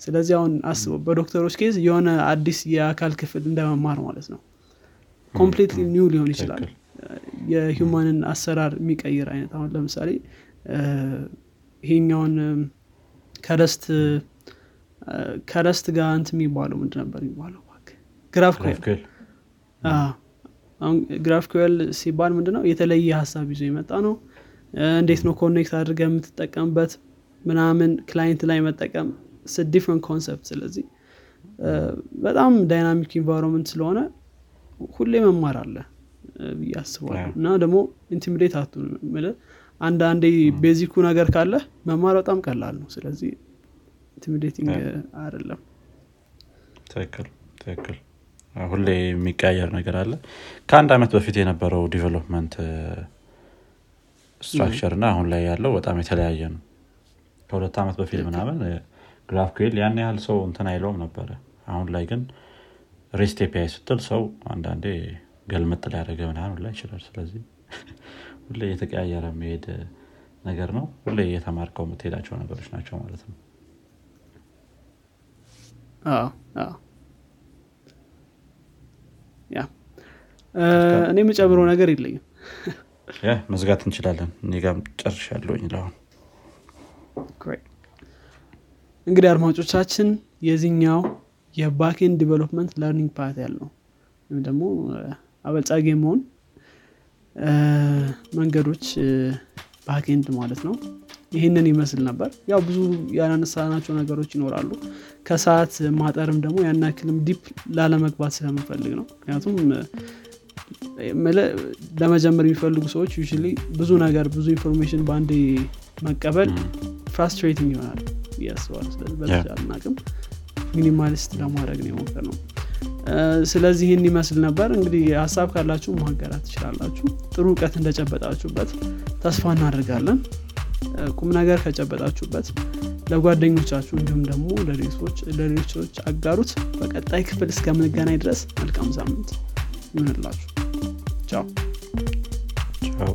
ስለዚህ አሁን አስበው በዶክተሮች case የሆነ አዲስ የአካል ክፍል እንደመማር ማለት ነው። completely new ሊሆን ይችላል። ትክክል። የ human ን አሰራር የሚቀይር አይነት አሁን ለምሳሌ ይሄኛውን ከ REST ከ REST ጋር እንት የሚባለው ምንድ ነበር የሚባለው? እባክህ? GraphQL GraphQL አሁን GraphQL ሲባል ምንድነው የተለየ ሀሳብ ይዞ የመጣ ነው። እንዴት ነው connect አድርገ የምትጠቀምበት ምናምን client ላይ መጠቀም? different concept ስለዚህ። በጣም dynamic environment ስለሆነ ሁሌ መማር አለ ብዬ አስባለሁ. እና ደግሞ intimidate የምልህ አንዳንዴ basic ኡ ነገር ካለ መማር በጣም ቀላል ነው። ስለዚህ intimidating Yeah. አይደለም። ትክክል ትክክል። ሁሌ የሚቀያየር ነገር አለ። ከአንድ አመት በፊት የነበረው development structure እና አሁን ላይ ያለው በጣም የተለያየ ነው። ከሁለት ዓመት በፊት ምናምን GraphQL ያን ያህል ሰው እንትን አይለውም ነበረ። አሁን ላይ ግን REST API ስትል ሰው አንዳንዴ ገልመጥ ሊያደረገ ምናምን ላይ ይችላል። ስለዚህ ሁሌ የተቀያየረ መሄድ ነገር ነው። ሁሌ እየተማርከው የምትሄዳቸው ነገሮች ናቸው ማለት ነው አዎ፣ yeah እ፣ እኔ የምጨምረው ነገር የለኝም። መዝጋት እንችላለን። እኔ ጋም ጨርሻለሁኝ ለአሁን. እንግዲህ አድማጮቻችን የዚህኛው የ backend development learning path ያለው ወይም ደግሞ እ፣ አበልጻጊ መሆን እ፣ መንገዶች backend ማለት ነው ይህንን ይመስል ነበር። ያው ብዙ ያላነሳናቸው ነገሮች ይኖራሉ። ከሰዓት ማጠርም ደግሞ ያን ያክልም deep ላለመግባት ስለምፈልግ ነው። ምክንያቱም ለመጀመር የሚፈልጉ ሰዎች usually ብዙ ነገር ብዙ information በአንዴ መቀበል frustrating ይሆናል አስባለሁ። ስለዚህ በተቻለን አቅም ሚኒማሊስት ለማድረግ ነው የሞከር ነው ስለዚህ ይህን ይመስል ነበር። እንግዲህ ሀሳብ ካላችሁ ማጋራት ትችላላችሁ። ጥሩ እውቀት እንደጨበጣችሁበት ተስፋ እናደርጋለን ቁም ነገር ከጨበጣችሁበት ለጓደኞቻችሁ እንዲሁም ደግሞ ለሌሎች አጋሩት። በቀጣይ ክፍል እስከምንገናኝ ድረስ መልካም ሳምንት ይሆንላችሁ ቻው። ቻው።